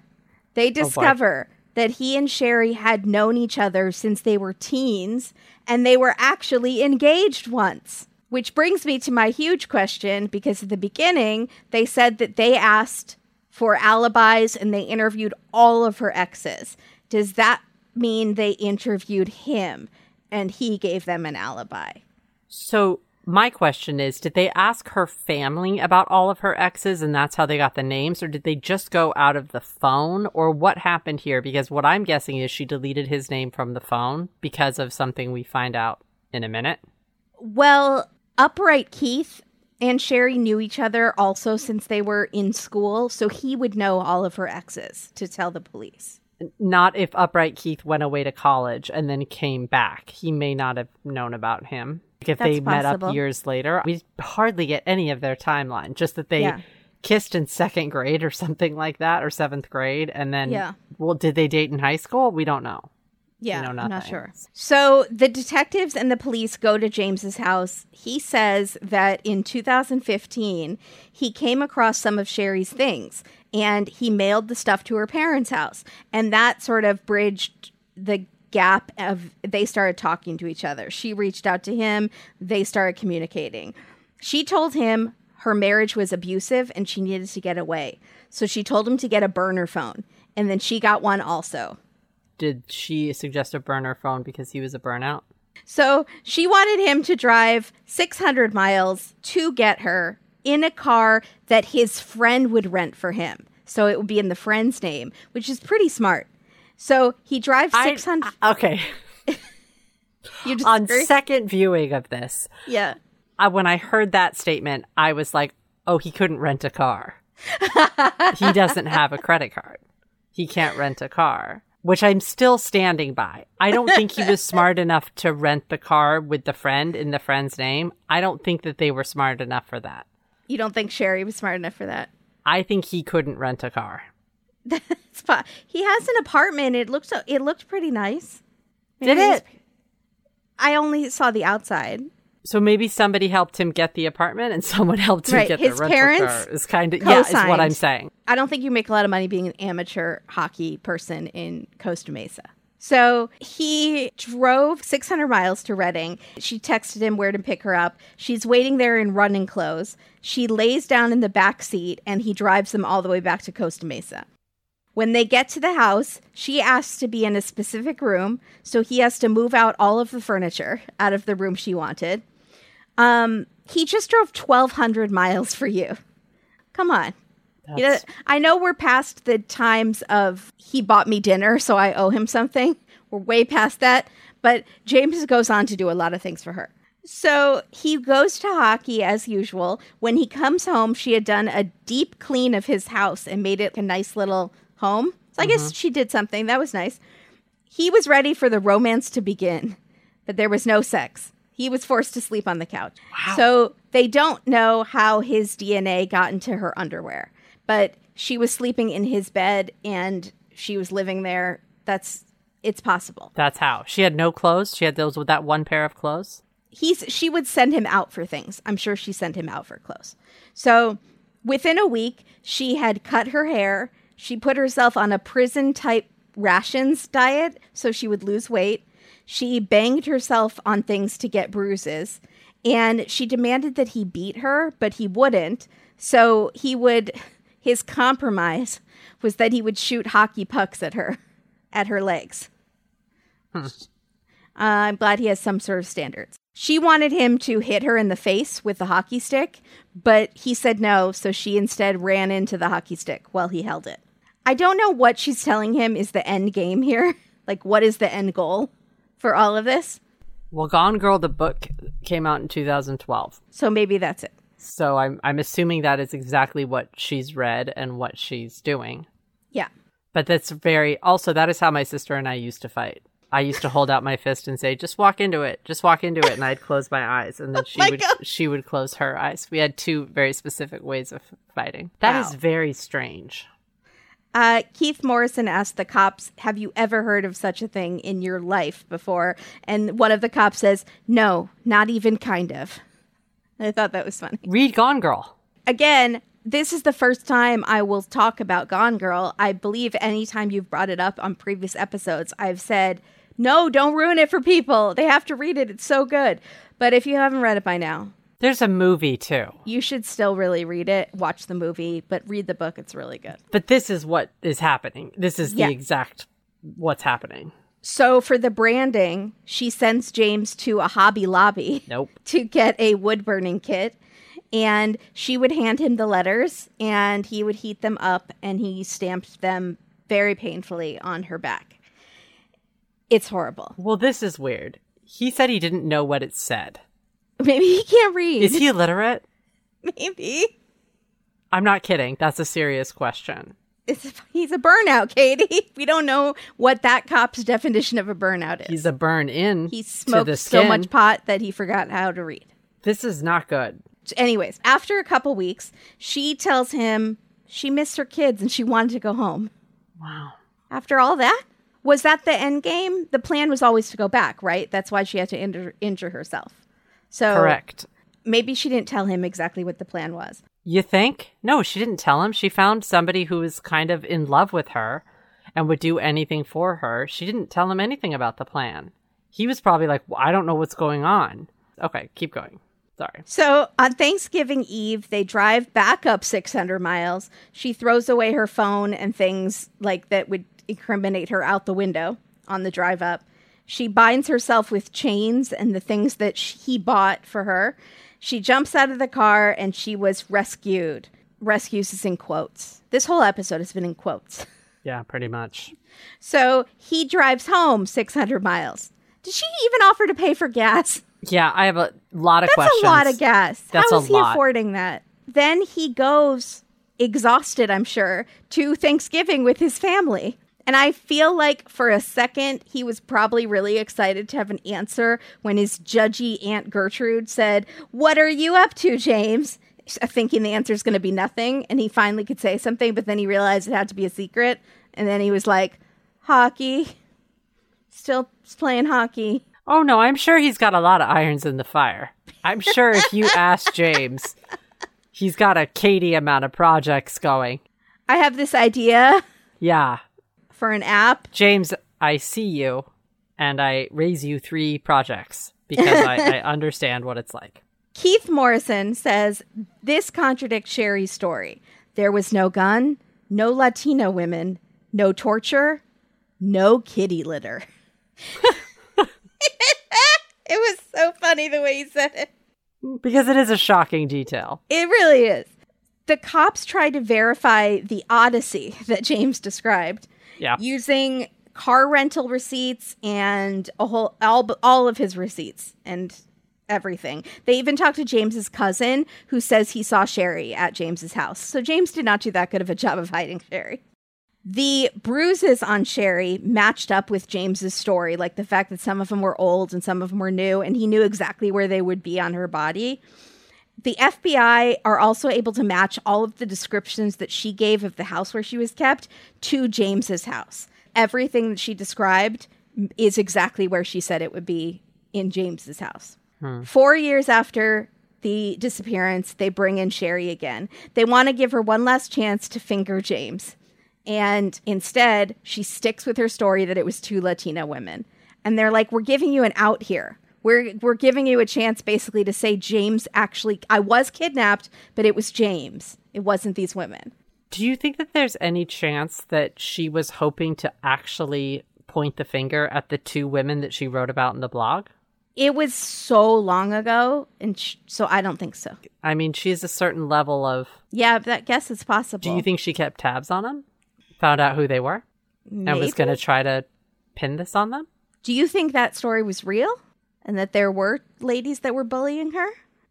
They oh, discover that he and Sherri had known each other since they were teens and they were actually engaged once. Which brings me to my huge question because at the beginning, they said that they asked for alibis and they interviewed all of her exes. Does that mean they interviewed him and he gave them an alibi? So my question is, did they ask her family about all of her exes and that's how they got the names or did they just go out of the phone or what happened here because what I'm guessing is she deleted his name from the phone because of something we find out in a minute. Well, Upright Keith and Sherri knew each other also since they were in school, so he would know all of her exes to tell the police. Not if Upright Keith went away to college and then came back. He may not have known about him. Like if they That's met up years later, we hardly get any of their timeline. Just that they Yeah. kissed in second grade or something like that, or seventh grade, and then Yeah. well, did they date in high school? We don't know. Yeah, know I'm not sure. So the detectives and the police go to James's house. He says that in 2015 he came across some of Sherri's things and he mailed the stuff to her parents' house, and that sort of bridged the gap of they started talking to each other. She reached out to him, they started communicating. She told him her marriage was abusive and she needed to get away. So she told him to get a burner phone, and then she got one also. Did she suggest a burner phone because he was a burnout? So she wanted him to drive 600 miles to get her in a car that his friend would rent for him. So it would be in the friend's name, which is pretty smart. So he drives I- 600. okay. You On disagree? second viewing of this, yeah. I, when I heard that statement, I was like, oh, he couldn't rent a car. he doesn't have a credit card. He can't rent a car, which I'm still standing by. I don't think he was smart enough to rent the car with the friend in the friend's name. I don't think that they were smart enough for that. You don't think Sherri was smart enough for that? I think he couldn't rent a car. It's fine. He has an apartment. It looked so, it looked pretty nice. Did it? I only saw the outside. So maybe somebody helped him get the apartment and someone helped him Right, get his the rental parents car. Is kind of yeah, is what I'm saying. I don't think you make a lot of money being an amateur hockey person in Costa Mesa. So he drove 600 miles to Redding. She texted him where to pick her up. She's waiting there in running clothes. She lays down in the back seat and he drives them all the way back to Costa Mesa. When they get to the house, she asks to be in a specific room, so he has to move out all of the furniture out of the room she wanted. Um, he just drove 1,200 miles for you. Come on. You know, I know we're past the times of he bought me dinner, so I owe him something. We're way past that. But James goes on to do a lot of things for her. So he goes to hockey as usual. When he comes home, she had done a deep clean of his house and made it a nice little home. So I guess she did something. That was nice. He was ready for the romance to begin, but there was no sex. He was forced to sleep on the couch. So they don't know how his DNA got into her underwear, but she was sleeping in his bed and she was living there. That's it's possible. That's how. She had no clothes. She had those with that one pair of clothes. He's she would send him out for things. I'm sure she sent him out for clothes. So within a week, she had cut her hair. She put herself on a prison type rations diet so she would lose weight. She banged herself on things to get bruises. And she demanded that he beat her, but he wouldn't. So he would, his compromise was that he would shoot hockey pucks at her, at her legs. Uh, I'm glad he has some sort of standards. She wanted him to hit her in the face with the hockey stick, but he said no, so she instead ran into the hockey stick while he held it. I don't know what she's telling him is the end game here. Like, what is the end goal for all of this? Well, Gone Girl, the book came out in 2012. So maybe that's it. So I'm I'm assuming that is exactly what she's read and what she's doing. Yeah. But that's very also that is how my sister and I used to fight. I used to hold out my fist and say, "Just walk into it. Just walk into it." And I'd close my eyes and then oh she my would God. she would close her eyes. We had two very specific ways of fighting. That is Wow. very strange. Uh, Keith Morrison asked the cops, Have you ever heard of such a thing in your life before? And one of the cops says, No, not even kind of. I thought that was funny. Read Gone Girl. again, this is the first time I will talk about Gone Girl. I believe anytime you've brought it up on previous episodes, I've said, no, don't ruin it for people. They have to read it. It's so good. But if you haven't read it by now, There's a movie too. you should still really read it, watch the movie, but read the book. It's really good. But this is what is happening. This is Yeah. the exact what's happening. So for the branding, she sends James to a Hobby Lobby. Nope. to get a wood burning kit. And she would hand him the letters and he would heat them up and he stamped them very painfully on her back. It's horrible. Well, this is weird. He said he didn't know what it said. Maybe he can't read. Is he illiterate? Maybe. I'm not kidding. That's a serious question. It's, he's a burnout, Katie. We don't know what that cop's definition of a burnout is. He's a burn in. he smoked so much pot that he forgot how to read. This is not good. anyways, after a couple weeks, she tells him she missed her kids and she wanted to go home. Wow. After all that, was that the end game? The plan was always to go back, right? That's why she had to injure, injure herself. So Correct. maybe she didn't tell him exactly what the plan was. You think? No, she didn't tell him. She found somebody who was kind of in love with her and would do anything for her. She didn't tell him anything about the plan. He was probably like, well, I don't know what's going on. Okay, keep going. Sorry. So on Thanksgiving Eve, they drive back up 600 miles. She throws away her phone and things like that would incriminate her out the window on the drive up. She binds herself with chains and the things that sh- he bought for her. She jumps out of the car and she was rescued. Rescues is in quotes. This whole episode has been in quotes. Yeah, pretty much. So he drives home 600 miles. Did she even offer to pay for gas? Yeah, I have a lot of That's questions. That's a lot of gas. That's How a he lot. affording that? Then he goes exhausted, I'm sure, to Thanksgiving with his family. And I feel like for a second he was probably really excited to have an answer when his judgy Aunt Gertrude said, What are you up to, James? Thinking the answer is going to be nothing. And he finally could say something, but then he realized it had to be a secret. And then he was like, Hockey. Still playing hockey. Oh no, I'm sure he's got a lot of irons in the fire. I'm sure if you ask James, he's got a Katie amount of projects going. I have this idea Yeah. For an app. James, I see you and I raise you three projects because I, I understand what it's like. Keith Morrison says this contradicts Sherri's story. There was no gun, no Latino women, no torture, no kitty litter. it was so funny the way he said it. Because it is a shocking detail. It really is. The cops tried to verify the odyssey that James described Yeah. using car rental receipts and a whole all, all of his receipts and everything. They even talked to James's cousin who says he saw Sherri at James's house. So James did not do that good of a job of hiding Sherri. The bruises on Sherri matched up with James's story, like the fact that some of them were old and some of them were new, and he knew exactly where they would be on her body. The FBI are also able to match all of the descriptions that she gave of the house where she was kept to James's house. Everything that she described is exactly where she said it would be in James's house. Hmm. Four years after the disappearance, they bring in Sherri again. They want to give her one last chance to finger James. And instead, she sticks with her story that it was two Latina women. And they're like, we're giving you an out here. We're, we're giving you a chance basically to say James actually, I was kidnapped, but it was James. It wasn't these women. Do you think that there's any chance that she was hoping to actually point the finger at the two women that she wrote about in the blog? It was so long ago. And sh- so I don't think so. I mean, she's a certain level of. Yeah, That guess is possible. Do you think she kept tabs on them? Found out who they were? And was going to try to pin this on them? Do you think that story was real? And that there were ladies that were bullying her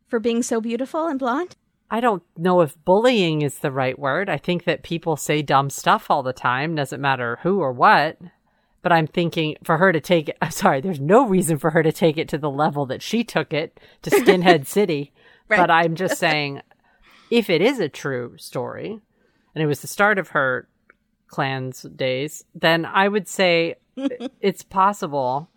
for being so beautiful and blonde? I don't know if bullying is the right word. I think that people say dumb stuff all the time, doesn't matter who or what. But I'm thinking for her to take it, I'm sorry, there's no reason for her to take it to the level that she took it to Skinhead City. Right. But I'm just saying, if it is a true story, and it was the start of her clan's days, then I would say it's possible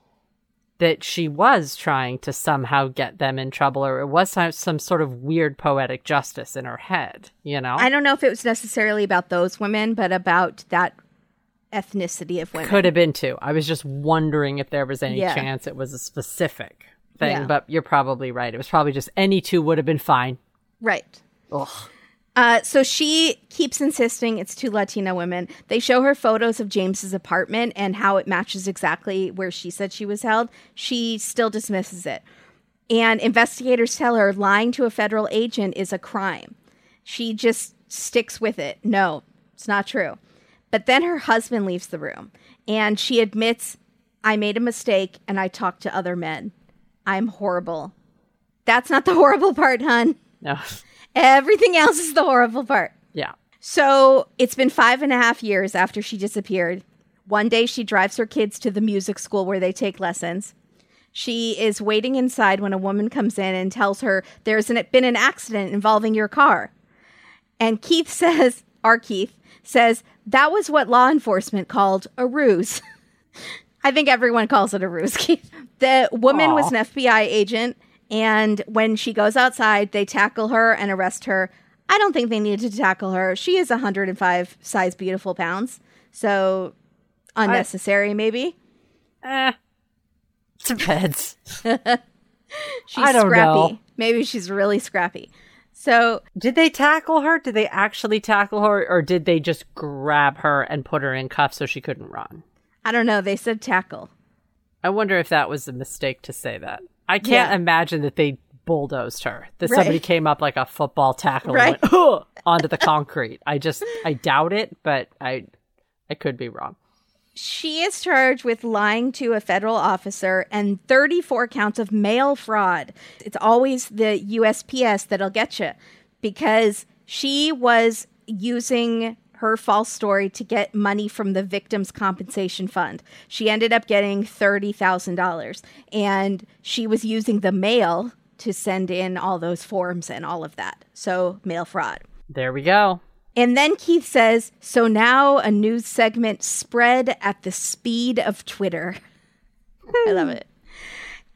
that she was trying to somehow get them in trouble or it was some, some sort of weird poetic justice in her head, you know? I don't know if it was necessarily about those women, but about that ethnicity of women. Could have been too. I was just wondering if there was any Yeah. chance it was a specific thing, Yeah. but you're probably right. It was probably just any two would have been fine. Right. Ugh. Uh, so she keeps insisting it's two Latina women. They show her photos of James's apartment and how it matches exactly where she said she was held. She still dismisses it. And investigators tell her lying to a federal agent is a crime. She just sticks with it. No, it's not true. But then her husband leaves the room and she admits, I made a mistake and I talked to other men. I'm horrible. That's not the horrible part, hun. No. Everything else is the horrible part. yeah. So it's been five and a half years after she disappeared. One day she drives her kids to the music school where they take lessons. She is waiting inside when a woman comes in and tells her there's an, been an accident involving your car. And Keith says, our Keith says, that was what law enforcement called a ruse. I think everyone calls it a ruse, Keith. The woman was an FBI agent, and when she goes outside, they tackle her and arrest her. I don't think they needed to tackle her. She is 105 size beautiful pounds. So unnecessary, maybe. Eh. Depends. She's I don't scrappy. know. Maybe she's really scrappy. So Did they tackle her? Did they actually tackle her? Or did they just grab her and put her in cuffs so she couldn't run? I don't know. They said tackle. I wonder if that was a mistake to say that. I can't Yeah. imagine that they bulldozed her. That Right. somebody came up like a football tackle Right. and went onto the concrete. I just I doubt it, but I I could be wrong. She is charged with lying to a federal officer and 34 counts of mail fraud. It's always the USPS that'll get you because she was using her false story to get money from the victims compensation fund. She ended up getting $30,000 and she was using the mail to send in all those forms and all of that. So, mail fraud. There we go. And then Keith says, So now a news segment spread at the speed of Twitter. I love it.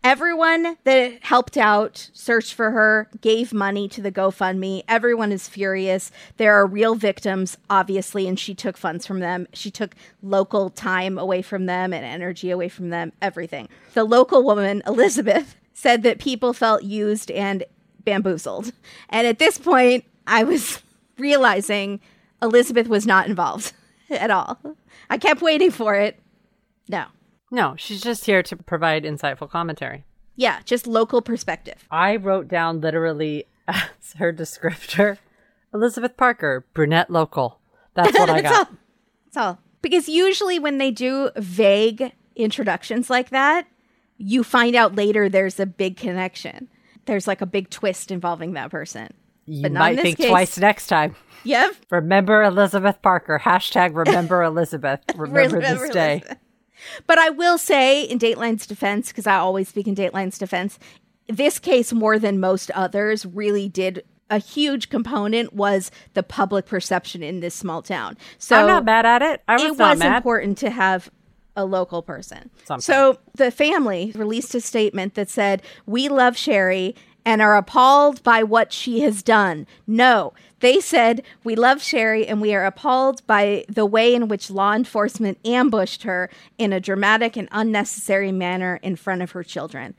Everyone that helped out, searched for her, gave money to the GoFundMe. Everyone is furious. There are real victims, obviously, and she took funds from them. She took local time away from them and energy away from them, everything. The local woman, Elizabeth, said that people felt used and bamboozled. And at this point, I was realizing Elizabeth was not involved at all. I kept waiting for it. No. No, she's just here to provide insightful commentary. Yeah, just local perspective. I wrote down literally as her descriptor Elizabeth Parker, brunette local. That's what I That's got. all. That's all. Because usually when they do vague introductions like that, you find out later there's a big connection. There's like a big twist involving that person. You But might think case. twice next time. Yep. Remember Elizabeth Parker. Hashtag remember Elizabeth. Remember, this day. Elizabeth. But I will say, in Dateline's defense, because I always speak in Dateline's defense, this case more than most others really did a huge component was the public perception in this small town. So I'm not mad at it. I was it was mad. important to have a local person. Sometimes. So the family released a statement that said, "We love Sherri." And are appalled by what she has done. No, they said, We love Sherri and we are appalled by the way in which law enforcement ambushed her in a dramatic and unnecessary manner in front of her children.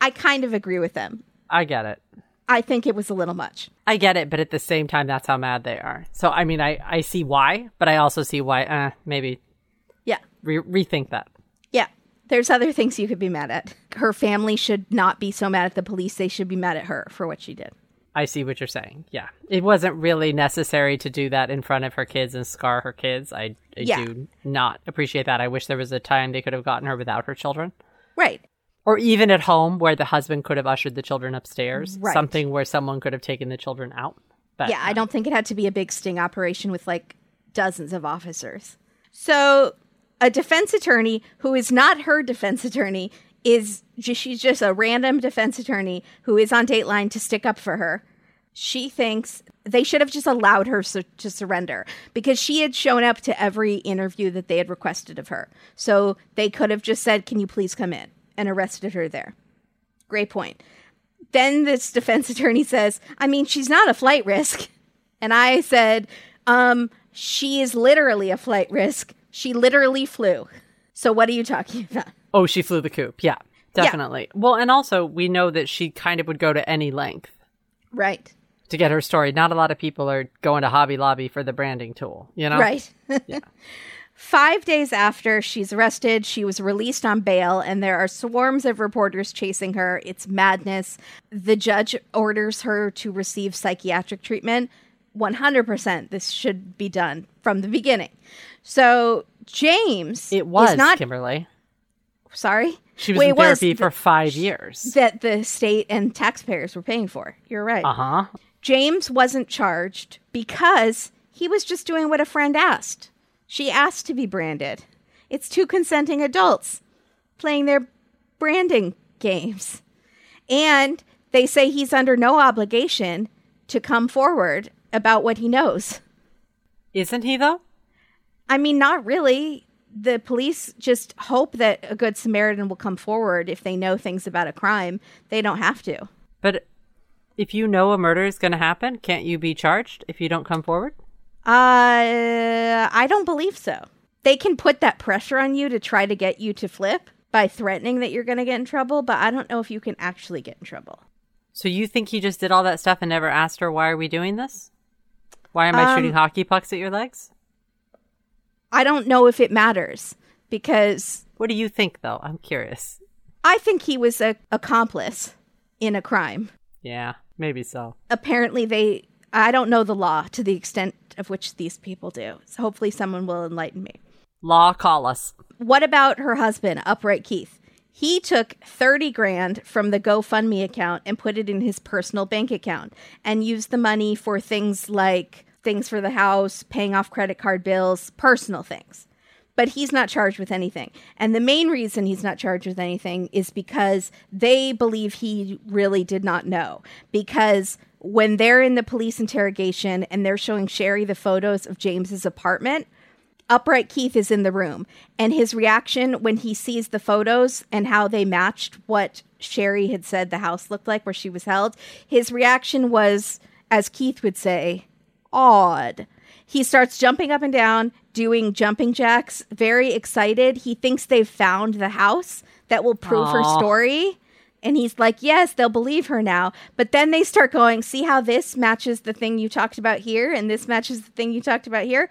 I kind of agree with them. I get it. I think it was a little much. I get it, but at the same time, that's how mad they are. So, I mean, I, I see why, but I also see why, uh, maybe Yeah. re- rethink that. Yeah. There's other things you could be mad at. Her family should not be so mad at the police. They should be mad at her for what she did. I see what you're saying. Yeah. It wasn't really necessary to do that in front of her kids and scar her kids. I, I Yeah. do not appreciate that. I wish there was a time they could have gotten her without her children. Right. Or even at home where the husband could have ushered the children upstairs. Right. Something where someone could have taken the children out. But Yeah, I don't think it had to be a big sting operation with like dozens of officers. So, a defense attorney who is not her defense attorney is she's just a random defense attorney who is on Dateline to stick up for her. She thinks they should have just allowed her su- to surrender because she had shown up to every interview that they had requested of her. So they could have just said, "Can you please come in?" and arrested her there. Great point. Then this defense attorney says, I mean, she's not a flight risk. And I said, um, she is literally a flight risk. She literally flew. So what are you talking about? Oh, she flew the coop. Yeah, definitely. Well, and also, we know that she kind of would go to any length Right. to get her story. Not a lot of people are going to Hobby Lobby for the branding tool, you know? Right. yeah. Five days after she's arrested, she was released on bail, and there are swarms of reporters chasing her. It's madness. The judge orders her to receive psychiatric treatment. 100% this should be done from the beginning. So, James It was, is not Kimberly. Sorry. She was Wait, in it was therapy for five years. that the state and taxpayers were paying for. You're right. Uh huh. James wasn't charged because he was just doing what a friend asked. She asked to be branded. It's two consenting adults playing their branding games. And they say he's under no obligation to come forward about what he knows. Isn't he, though? I mean, not really. The police just hope that a good Samaritan will come forward if they know things about a crime. They don't have to. But if you know a murder is going to happen, can't you be charged if you don't come forward? Uh, I don't believe so. They can put that pressure on you to try to get you to flip by threatening that you're going to get in trouble, but I don't know if you can actually get in trouble. So you think he just did all that stuff and never asked her, why are we doing this? Why am I Um, shooting hockey pucks at your legs? I don't know if it matters because What do you think, though? I'm curious. I think he was a accomplice in a crime. Yeah, maybe so. Apparently, they. I don't know the law to the extent of which these people do. So hopefully, someone will enlighten me. Law, call us. What about her husband, Upright Keith? He took 30 grand from the GoFundMe account and put it in his personal bank account and used the money for things like things for the house, paying off credit card bills, personal things. But he's not charged with anything. And the main reason he's not charged with anything is because they believe he really did not know. Because when they're in the police interrogation and they're showing Sherri the photos of James's apartment, Upright Keith is in the room, and his reaction when he sees the photos and how they matched what Sherri had said the house looked like where she was held, his reaction was, as Keith would say, odd. He starts jumping up and down, doing jumping jacks, very excited. He thinks they've found the house that will prove her story. And he's like, yes, they'll believe her now. But then they start going, see how this matches the thing you talked about here, and this matches the thing you talked about here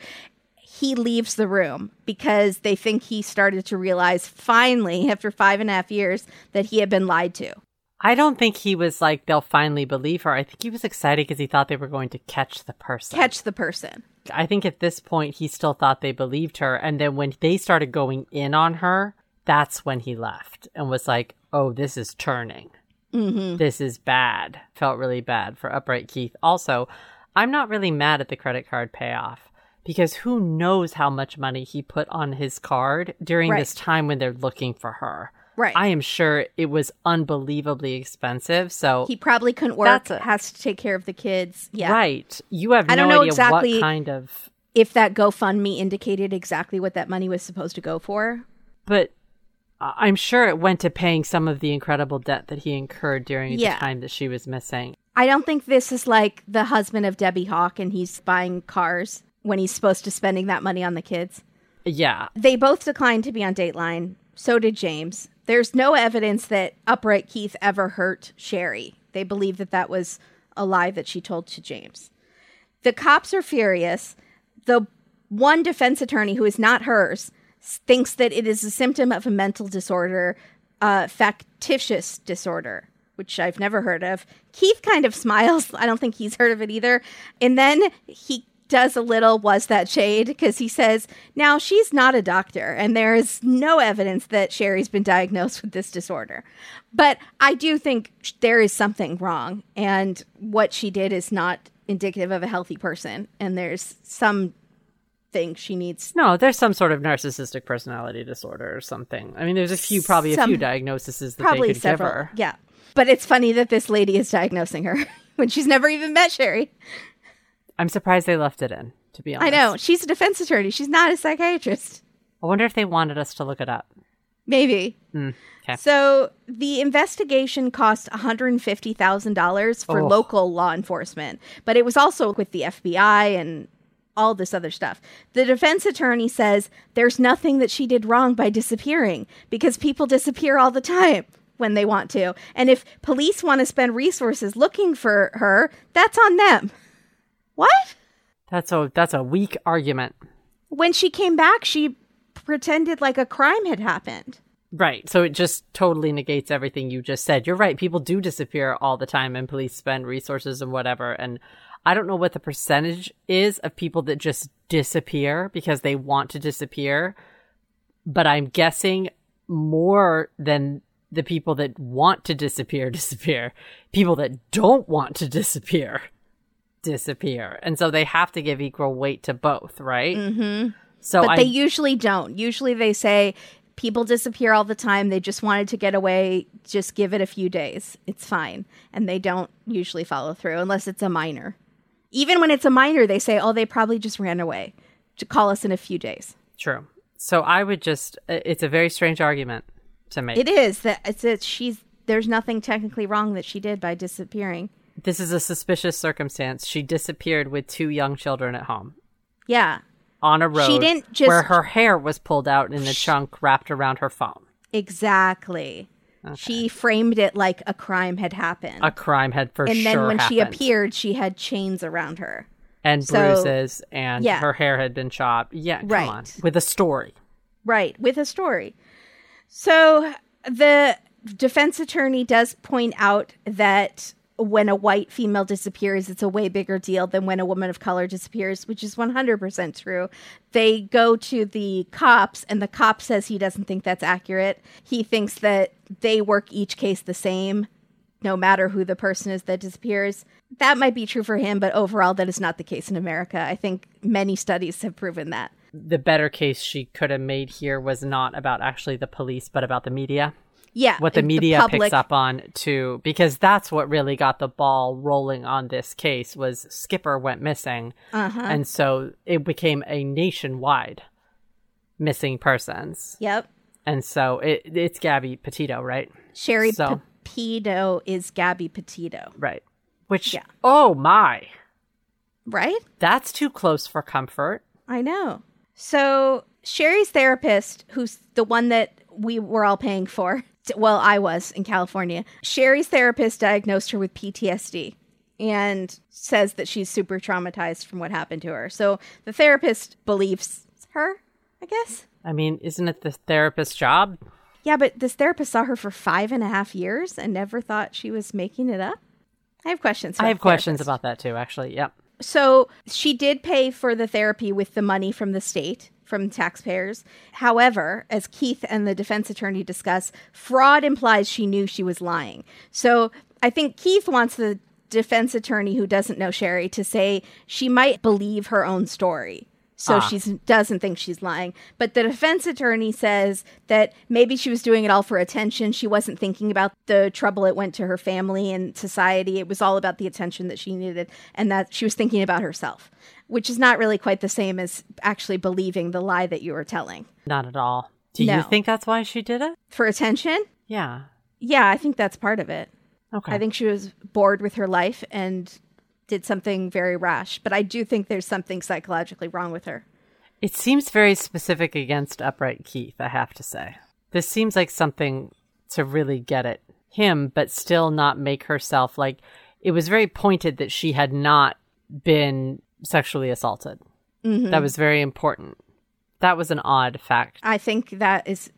he leaves the room because they think he started to realize finally, after five and a half years, that he had been lied to. I don't think he was like, they'll finally believe her. I think he was excited because he thought they were going to catch the person. Catch the person. I think at this point, he still thought they believed her. And then when they started going in on her, that's when he left and was like, oh, this is turning. Mm-hmm. This is bad. Felt really bad for Upright Keith. Also, I'm not really mad at the credit card payoff because who knows how much money he put on his card during Right. this time when they're looking for her. Right. I am sure it was unbelievably expensive. So, he probably couldn't work, That's a- has to take care of the kids. Yeah. right. You have I no don't know idea exactly- what kind of. If that GoFundMe indicated exactly what that money was supposed to go for. But I'm sure it went to paying some of the incredible debt that he incurred during Yeah. the time that she was missing. I don't think this is like the husband of Debbie Hawk and he's buying cars when he's supposed to spending that money on the kids. Yeah. They both declined to be on Dateline. So did James. There's no evidence that Upright Keith ever hurt Sherri. They believe that that was a lie that she told to James. The cops are furious. The one defense attorney who is not hers thinks that it is a symptom of a mental disorder, uh, factitious disorder, which I've never heard of. Keith kind of smiles. I don't think he's heard of it either. And then he does a little was that shade because he says, now she's not a doctor and there is no evidence that Sherri's been diagnosed with this disorder. But I do think there is something wrong and what she did is not indicative of a healthy person and there's some thing she needs No, there's some sort of narcissistic personality disorder or something. I mean, there's a few, probably a few diagnoses that probably they could several give her. yeah but it's funny that this lady is diagnosing her when she's never even met Sherri I'm surprised they left it in, to be honest. I know she's a defense attorney she's not a psychiatrist I wonder if they wanted us to look it up. maybe Mm, okay. So the investigation cost $150,000 for Oh. local law enforcement, but it was also with the FBI and all this other stuff. The defense attorney says there's nothing that she did wrong by disappearing because people disappear all the time when they want to. And if police want to spend resources looking for her, that's on them. What? That's a that's a weak argument. When she came back, she pretended like a crime had happened. Right. So it just totally negates everything you just said. You're right. People do disappear all the time and police spend resources and whatever. And I don't know what the percentage is of people that just disappear because they want to disappear, but I'm guessing more than the people that want to disappear disappear. People that don't want to disappear disappear. And so they have to give equal weight to both, right? Mm-hmm. So but I they usually don't. Usually they say people disappear all the time. They just wanted to get away. Just give it a few days. It's fine. And they don't usually follow through unless it's a minor. Even when it's a minor, they say, oh, they probably just ran away. To call us in a few days. True. So I would just, it's a very strange argument to make. It is that it's that she's there's nothing technically wrong that she did by disappearing. This is a suspicious circumstance. She disappeared with two young children at home Yeah, on a road she didn't just- where her hair was pulled out in a chunk wrapped around her phone. exactly. She framed it like a crime had happened. A crime had for and sure then when she appeared, she had chains around her. and so- bruises and yeah. her hair had been chopped. Yeah, come Right. on. With a story. Right, with a story. So the defense attorney does point out that when a white female disappears, it's a way bigger deal than when a woman of color disappears, which is 100% true. They go to the cops, and the cop says he doesn't think that's accurate. He thinks that they work each case the same, no matter who the person is that disappears. That might be true for him, but overall, that is not the case in America. I think many studies have proven that. The better case she could have made here was not about actually the police, but about the media. Yeah. What the the media public- picks up on too, because that's what really got the ball rolling on this case was Skipper went missing. Uh-huh. And so it became a nationwide missing persons. Yep. And so it, it's Gabby Petito, right? Sherri So- Petito is Gabby Petito, Right. Which, Yeah. oh my, right? that's too close for comfort. I know. So Sherri's therapist, who's the one that we were all paying for, well, I was in California. Sherri's therapist diagnosed her with PTSD and says that she's super traumatized from what happened to her. So the therapist believes her, I guess. I mean, isn't it the therapist's job? Yeah, but this therapist saw her for five and a half years and never thought she was making it up. I have questions. I have questions about that too, actually. Yep. So she did pay for the therapy with the money from the state, from taxpayers. However, as Keith and the defense attorney discuss, fraud implies she knew she was lying. So I think Keith wants the defense attorney who doesn't know Sherri to say she might believe her own story. So Ah. she doesn't think she's lying. But the defense attorney says that maybe she was doing it all for attention. She wasn't thinking about the trouble it went to her family and society. It was all about the attention that she needed and that she was thinking about herself, which is not really quite the same as actually believing the lie that you were telling. Not at all. Do No. you think that's why she did it? For attention? Yeah. Yeah, I think that's part of it. Okay. I think she was bored with her life and did something very rash. But I do think there's something psychologically wrong with her. It seems very specific against Upright Keith, I have to say. This seems like something to really get at him, but still not make herself like it was very pointed that she had not been sexually assaulted. Mm-hmm. That was very important. That was an odd fact. I think that is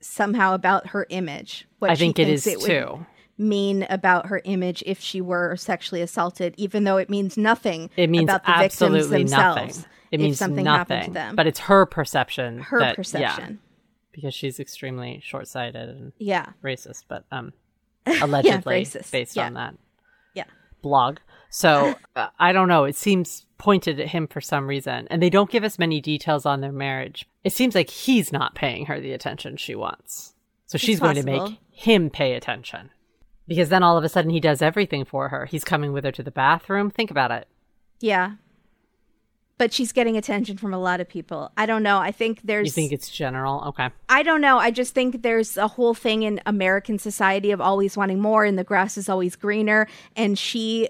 somehow about her image. What I think it is would too. Mean about her image if she were sexually assaulted, even though it means nothing. It means about the absolutely victims nothing. themselves. It if means something nothing. happened to them. But it's her perception. her that- yeah, perception. because she's extremely short sighted and Yeah. racist, but um, allegedly racist. based Yeah. on that Yeah. blog. So uh, I don't know. It seems pointed at him for some reason, and they don't give us many details on their marriage. It seems like he's not paying her the attention she wants, so she's going to make him pay attention. Because then all of a sudden he does everything for her. He's coming with her to the bathroom. Think about it. Yeah. But she's getting attention from a lot of people. I don't know. I think there's You think it's general? Okay. I don't know. I just think there's a whole thing in American society of always wanting more and the grass is always greener. And she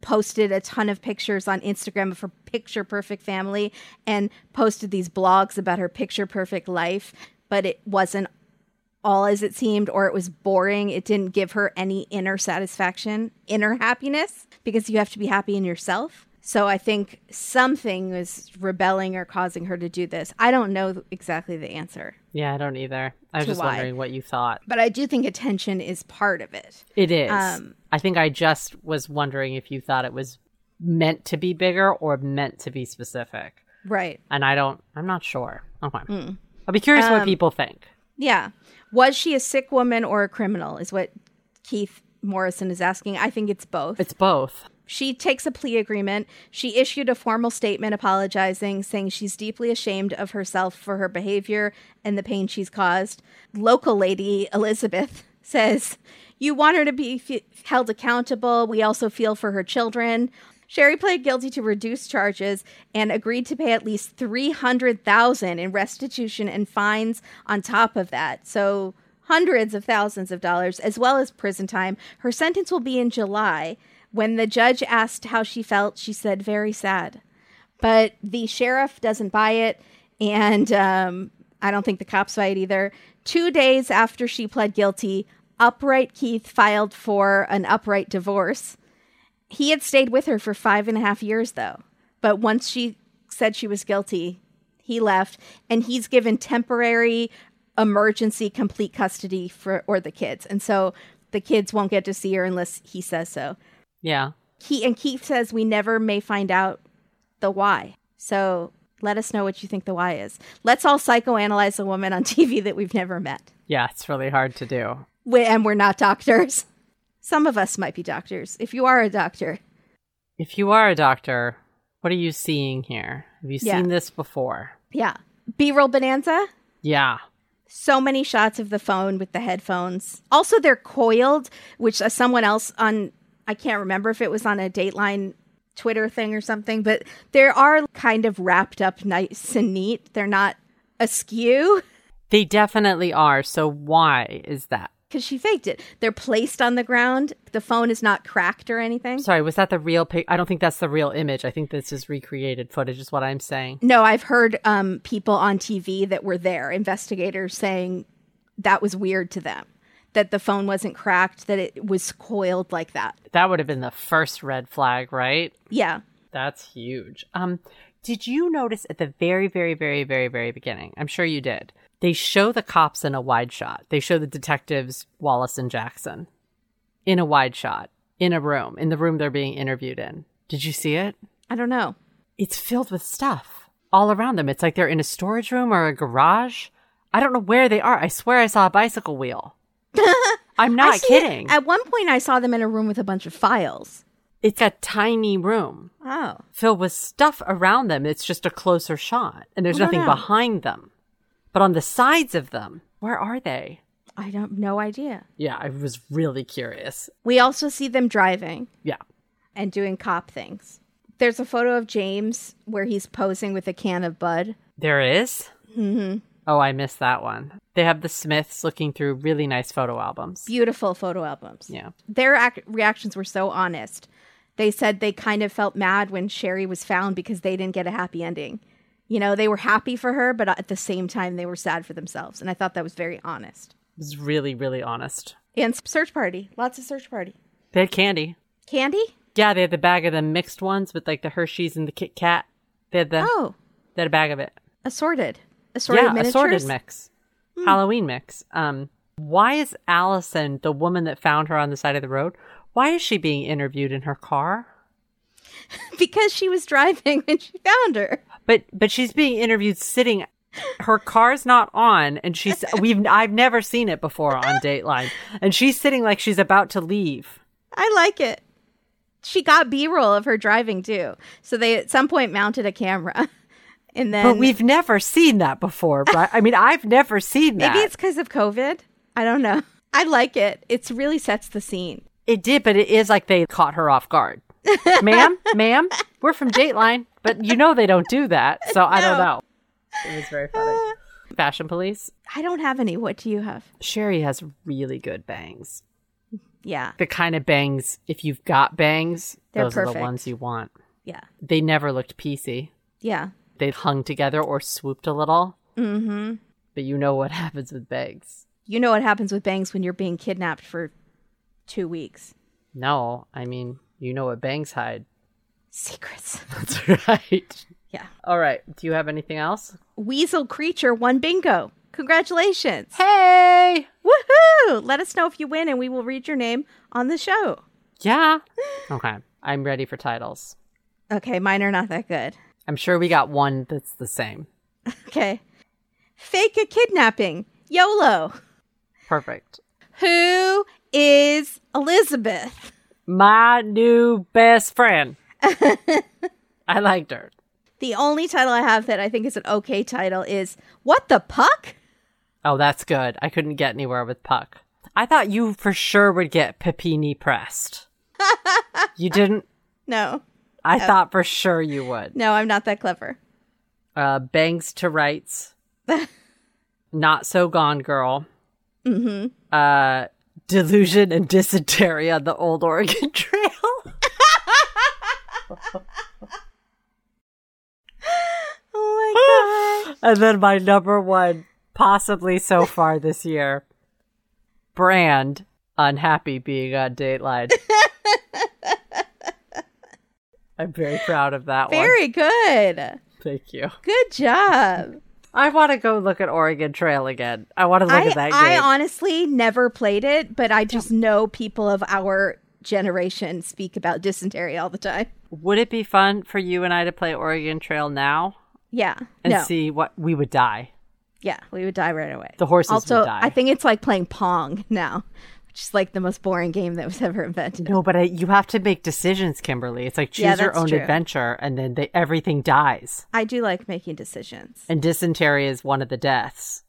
posted a ton of pictures on Instagram of her picture perfect family and posted these blogs about her picture perfect life, but it wasn't all as it seemed or it was boring. It didn't give her any inner satisfaction, inner happiness because you have to be happy in yourself. So I think something was rebelling or causing her to do this. I don't know exactly the answer, Yeah, I don't either. I was just why. wondering what you thought. but I do think attention is part of it. It is. Um, I think I just was wondering if you thought it was meant to be bigger or meant to be specific. Right. And I don't, I'm not sure. Okay. Hmm. I'll be curious what Um, people think. Yeah. Was she a sick woman or a criminal? Is what Keith Morrison is asking. I think it's both. It's both. She takes a plea agreement. She issued a formal statement apologizing, saying she's deeply ashamed of herself for her behavior and the pain she's caused. Local lady Elizabeth says, You want her to be f- held accountable. We also feel for her children. Sherri pled guilty to reduced charges and agreed to pay at least 300,000 in restitution and fines on top of that. So hundreds of thousands of dollars as well as prison time. Her sentence will be in July. When the judge asked how she felt, she said very sad. But the sheriff doesn't buy it and um, I don't think the cops buy it either. 2 days after she pled guilty, Upright Keith filed for an upright divorce. He had stayed with her for five and a half years, though. But once she said she was guilty, he left, and he's given temporary emergency complete custody for or the kids. And so the kids won't get to see her unless he says so. Yeah. He and Keith says we never may find out the why. So let us know what you think the why is. Let's all psychoanalyze a woman on TV that we've never met. Yeah, it's really hard to do. We, and we're not doctors. Some of us might be doctors. If you are a doctor, If you are a doctor, what are you seeing here? Have you Yeah. seen this before? yeah. B roll bonanza. Yeah. so many shots of the phone with the headphones. Also, they're coiled, which uh, someone else on, I can't remember if it was on a Dateline Twitter thing or something, but they are kind of wrapped up nice and neat. They're not askew They definitely are. So why is that? Because she faked it. They're placed on the ground. The phone is not cracked or anything. Sorry, was that the real pic? I don't think that's the real image. I think this is recreated footage, is what I'm saying. No, I've heard um, people on TV that were there, investigators saying that was weird to them, that the phone wasn't cracked, that it was coiled like that. That would have been the first red flag, right? Yeah. That's huge. Um, did you notice at the very, very, very, very, very beginning? I'm sure you did. They show the cops in a wide shot. They show the detectives Wallace and Jackson in a wide shot in a room, in the room they're being interviewed in. Did you see it? I don't know. It's filled with stuff all around them. It's like they're in a storage room or a garage. I don't know where they are. I swear I saw a bicycle wheel. I'm not kidding. At one point, I saw them in a room with a bunch of files. It's a tiny room. Oh. filled with stuff around them. It's just a closer shot, and there's nothing know. behind them. But on the sides of them, where are they? I don't no idea. Yeah, I was really curious. We also see them driving Yeah. and doing cop things. There's a photo of James where he's posing with a can of Bud. There is? Mm-hmm. Oh, I missed that one. They have the Smiths looking through really nice photo albums. Beautiful photo albums. Yeah. Their ac- reactions were so honest. They said they kind of felt mad when Sherri was found because they didn't get a happy ending. You know, they were happy for her, but at the same time, they were sad for themselves. And I thought that was very honest. It was really, really honest. And search party. Lots of search party. They had candy. Candy? Yeah, they had the bag of the mixed ones with like the Hershey's and the Kit Kat. They had the Oh, they had a bag of it. assorted. Assorted mix. yeah, miniatures. assorted mix. Halloween mix. Um, why is Allison, the woman that found her on the side of the road, why is she being interviewed in her car? because she was driving when she found her. But but she's being interviewed sitting. Her car's not on, and she's we've I've never seen it before on Dateline, and she's sitting like she's about to leave. I like it. She got B roll of her driving too. So they at some point mounted a camera. And then But we've never seen that before, right? I mean, I've never seen that. maybe it's because of COVID. I don't know. I like it. It really sets the scene. It did, but it is like they caught her off guard. ma'am, ma'am, we're from Dateline, but you know they don't do that, so I don't know. It was very funny. Fashion police. I don't have any. What do you have? Sherri has really good bangs. Yeah. The kind of bangs, if you've got bangs, They're those are the ones you want. Yeah. They never looked piecey. Yeah. They hung together or swooped a little. Mm-hmm. But you know what happens with bangs. You know what happens with bangs when you're being kidnapped for two weeks. No, I mean, you know what bangs hide. Secrets. That's right. Yeah. All right. Do you have anything else? Weasel Creature won bingo. Congratulations. Hey! Woohoo! Let us know if you win and we will read your name on the show. Yeah. Okay. I'm ready for titles. Okay, mine are not that good. I'm sure we got one that's the same. Okay. Fake a kidnapping. YOLO. Perfect. Who is Elizabeth? My new best friend. I liked her. The only title I have that I think is an okay title is What the Puck? Oh, that's good. I couldn't get anywhere with Puck. I thought you for sure would get Papini pressed. you didn't? No. I thought for sure you would. No, I'm not that clever. Uh, bangs to rights. Not so gone girl. Mm-hmm. Uh, delusion and dysentery on the old Oregon Trail. Oh my god. and then my number one, possibly so far this year, brand unhappy being on Dateline. I'm very proud of that one. Very good. Thank you. Good job. I want to go look at Oregon Trail again. I want to look I, at that I honestly never played it, but I just know people of our generation speak about dysentery all the time. Would it be fun for you and I to play Oregon Trail now Yeah. and no. see what we would die? Yeah, we would die right away. The horses also, would die. I think it's like playing Pong now, which is like the most boring game that was ever invented. No, but I, you have to make decisions, Kimberly. It's like choose Yeah, your own true. adventure, and then they, everything dies. I do like making decisions. And dysentery is one of the deaths.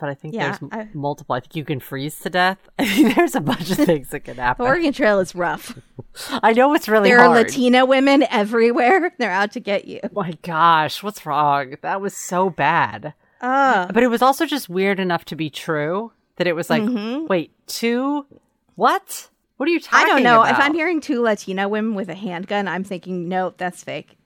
But I think Yeah, there's I- multiple. I think you can freeze to death. I think there's a bunch of things that can happen. Oregon Trail is rough. I know it's really There are. Latina women everywhere. They're out to get you. My gosh, what's wrong? That was so bad. Oh, But it was also just weird enough to be true that it was like, wait, two? What? What are you Mm-hmm. I don't know. about? If I'm hearing two Latina women with a handgun, I'm thinking, no, that's fake.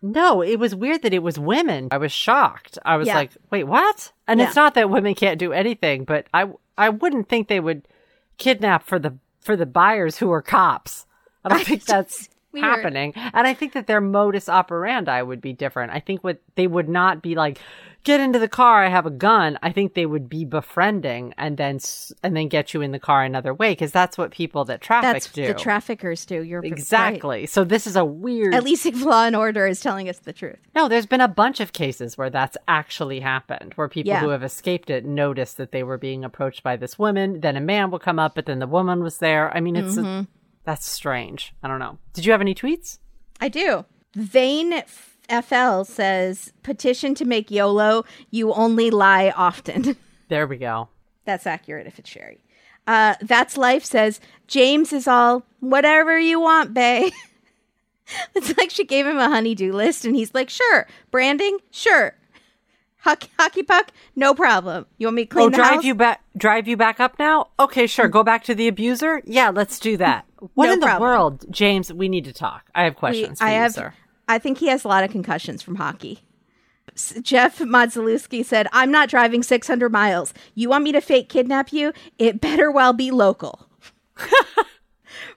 No, it was weird that it was women. I was shocked. I was Yeah. like, wait, what? And it's not that women can't do anything, but I I wouldn't think they would kidnap for the for the buyers who are cops. I don't think that's weird. happening. And I think that their modus operandi would be different. I think what they would not be like, get into the car, I have a gun. I think they would be befriending and then and then get you in the car another way because that's what people that traffic That's do. the traffickers do. You're right. exactly. So this is a weird At least if Law and Order is telling us the truth. no, there's been a bunch of cases where that's actually happened, where people Yeah. who have escaped it noticed that they were being approached by this woman. Then a man will come up, but then the woman was there. I mean, it's Mm-hmm. that's strange. I don't know. Did you have any tweets? I do. Vane FL says petition to make YOLO. You only lie often. There we go. That's accurate if it's Sherri. Uh, That's Life says James is all whatever you want, Bay. it's like she gave him a honeydew list, and he's like, sure. Branding, sure. Hockey, hockey puck, no problem. You want me to clean oh, the drive house? you back. Drive you back up now. Okay, sure. Go back to the abuser. Yeah, let's do that. What No in the problem. world, James? We need to talk. I have We- questions for I you, have. sir. I think he has a lot of concussions from hockey. Jeff Modzalewski said, "I'm not driving 600 miles. You want me to fake kidnap you? It better well be local."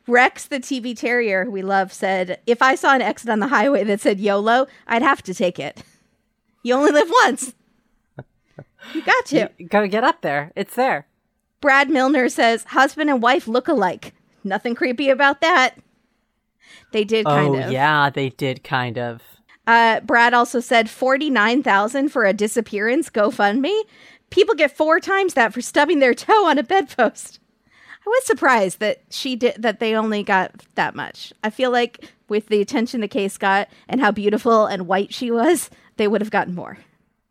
Rex, the TV terrier we love, said, "If I saw an exit on the highway that said YOLO, I'd have to take it. You only live once. You got to." Go get up there. It's there. Brad Milner says, "Husband and wife look alike. Nothing creepy about that." They did kind oh of. yeah, they did kind of. Uh, Brad also said forty nine thousand for a disappearance GoFundMe. People get four times that for stubbing their toe on a bedpost. I was surprised that she did that. They only got that much. I feel like with the attention the case got and how beautiful and white she was, they would have gotten more.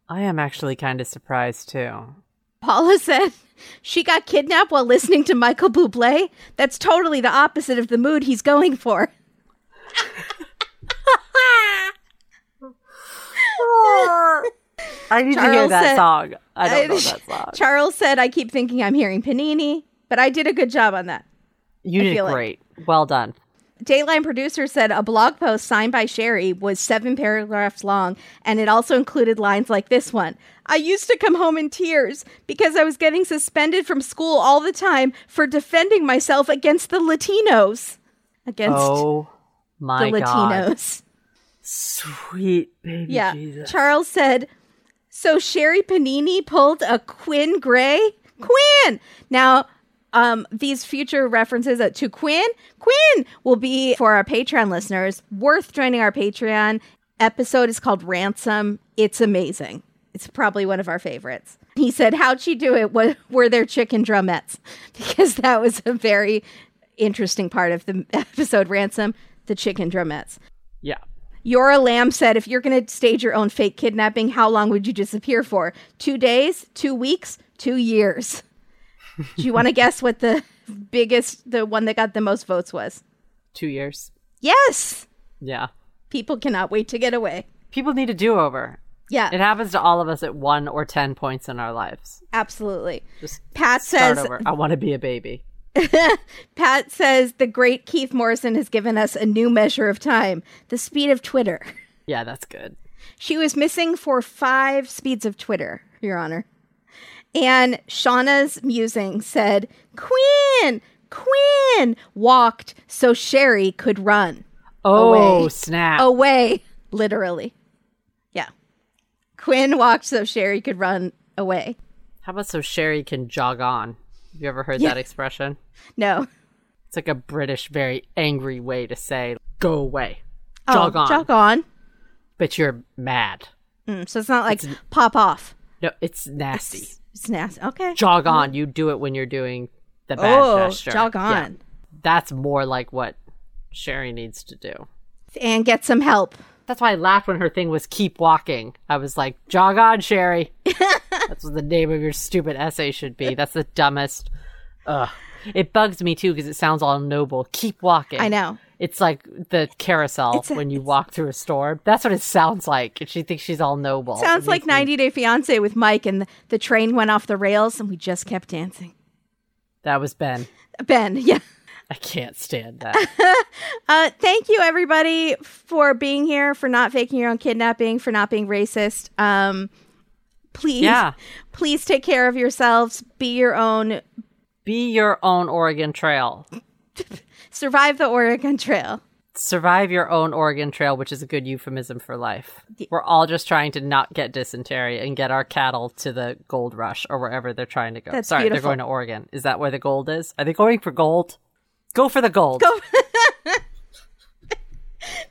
I am actually kind of surprised too. Paula said she got kidnapped while listening to Michael Bublé. That's totally the opposite of the mood he's going for. I need to hear that said- song. I don't know that song. Charles said, I keep thinking I'm hearing Panini, but I did a good job on that. You I did feel like- great. Well done. Dayline producer said a blog post signed by Sherri was seven paragraphs long, and it also included lines like this one I used to come home in tears because I was getting suspended from school all the time for defending myself against the Latinos. Against Oh my the god. Latinos. Sweet baby Yeah. Jesus. Charles said, So Sherri Panini pulled a Quinn Gray? Quinn! Now, um, these future references to Quinn, Quinn will be for our Patreon listeners worth joining our Patreon. Episode is called Ransom. It's amazing. It's probably one of our favorites. He said, How'd she do it? What were their chicken drumettes? Because that was a very interesting part of the episode Ransom, the chicken drumettes. yeah. Yora Lamb said, if you're going to stage your own fake kidnapping, how long would you disappear for? Two days? Two weeks? Two years? Do you want to guess what the biggest, the one that got the most votes was? Two years. Yes! Yeah. People cannot wait to get away. People need a do over. Yeah, It happens to all of us at one or ten points in our lives. absolutely. Just Pat start says, over. I want to be a baby. Pat says the great Keith Morrison has given us a new measure of time, the speed of Twitter. Yeah, that's good. She was missing for five speeds of Twitter, Your Honor. And Shauna's musing said, Quinn, Quinn walked so Sherri could run Oh Away. snap! away, literally. Yeah. Quinn walked so Sherri could run away. How about so Sherri can jog on? You ever heard Yeah. that expression? No. It's like a British, very angry way to say go away, Oh, jog on, Jog on. but you're mad. Mm, so it's not like pop off. No, it's nasty. It's nasty. Okay. jog on. You do it when you're doing the bad oh, gesture. jog Yeah. on. That's more like what Sherri needs to do. And get some help. That's why I laughed when her thing was keep walking. I was like, jog on, Sherri. That's what the name of your stupid essay should be. That's the dumbest. Ugh. It bugs me too because it sounds all noble. Keep walking. I know. It's like the carousel a- when you walk through a store. That's what it sounds like. And she thinks she's all noble. Sounds like makes me- 90 Day Fiance with Mike, and the, the train went off the rails, and we just kept dancing. That was Ben. Ben, yeah. I can't stand that. Uh, thank you, everybody, for being here, for not faking your own kidnapping, for not being racist. Um, please, Yeah. please take care of yourselves. Be your own. Be your own Oregon Trail. Survive the Oregon Trail. survive your own Oregon Trail, which is a good euphemism for life. We're all just trying to not get dysentery and get our cattle to the gold rush or wherever they're trying to go. That's Sorry, beautiful. they're going to Oregon. Is that where the gold is? Are they going for gold? Go for the gold. Go.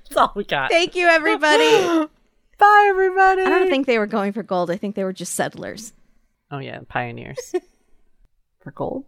That's all we got. Thank you, everybody. Bye, everybody. I don't think they were going for gold. I think they were just settlers. Oh yeah, pioneers for gold.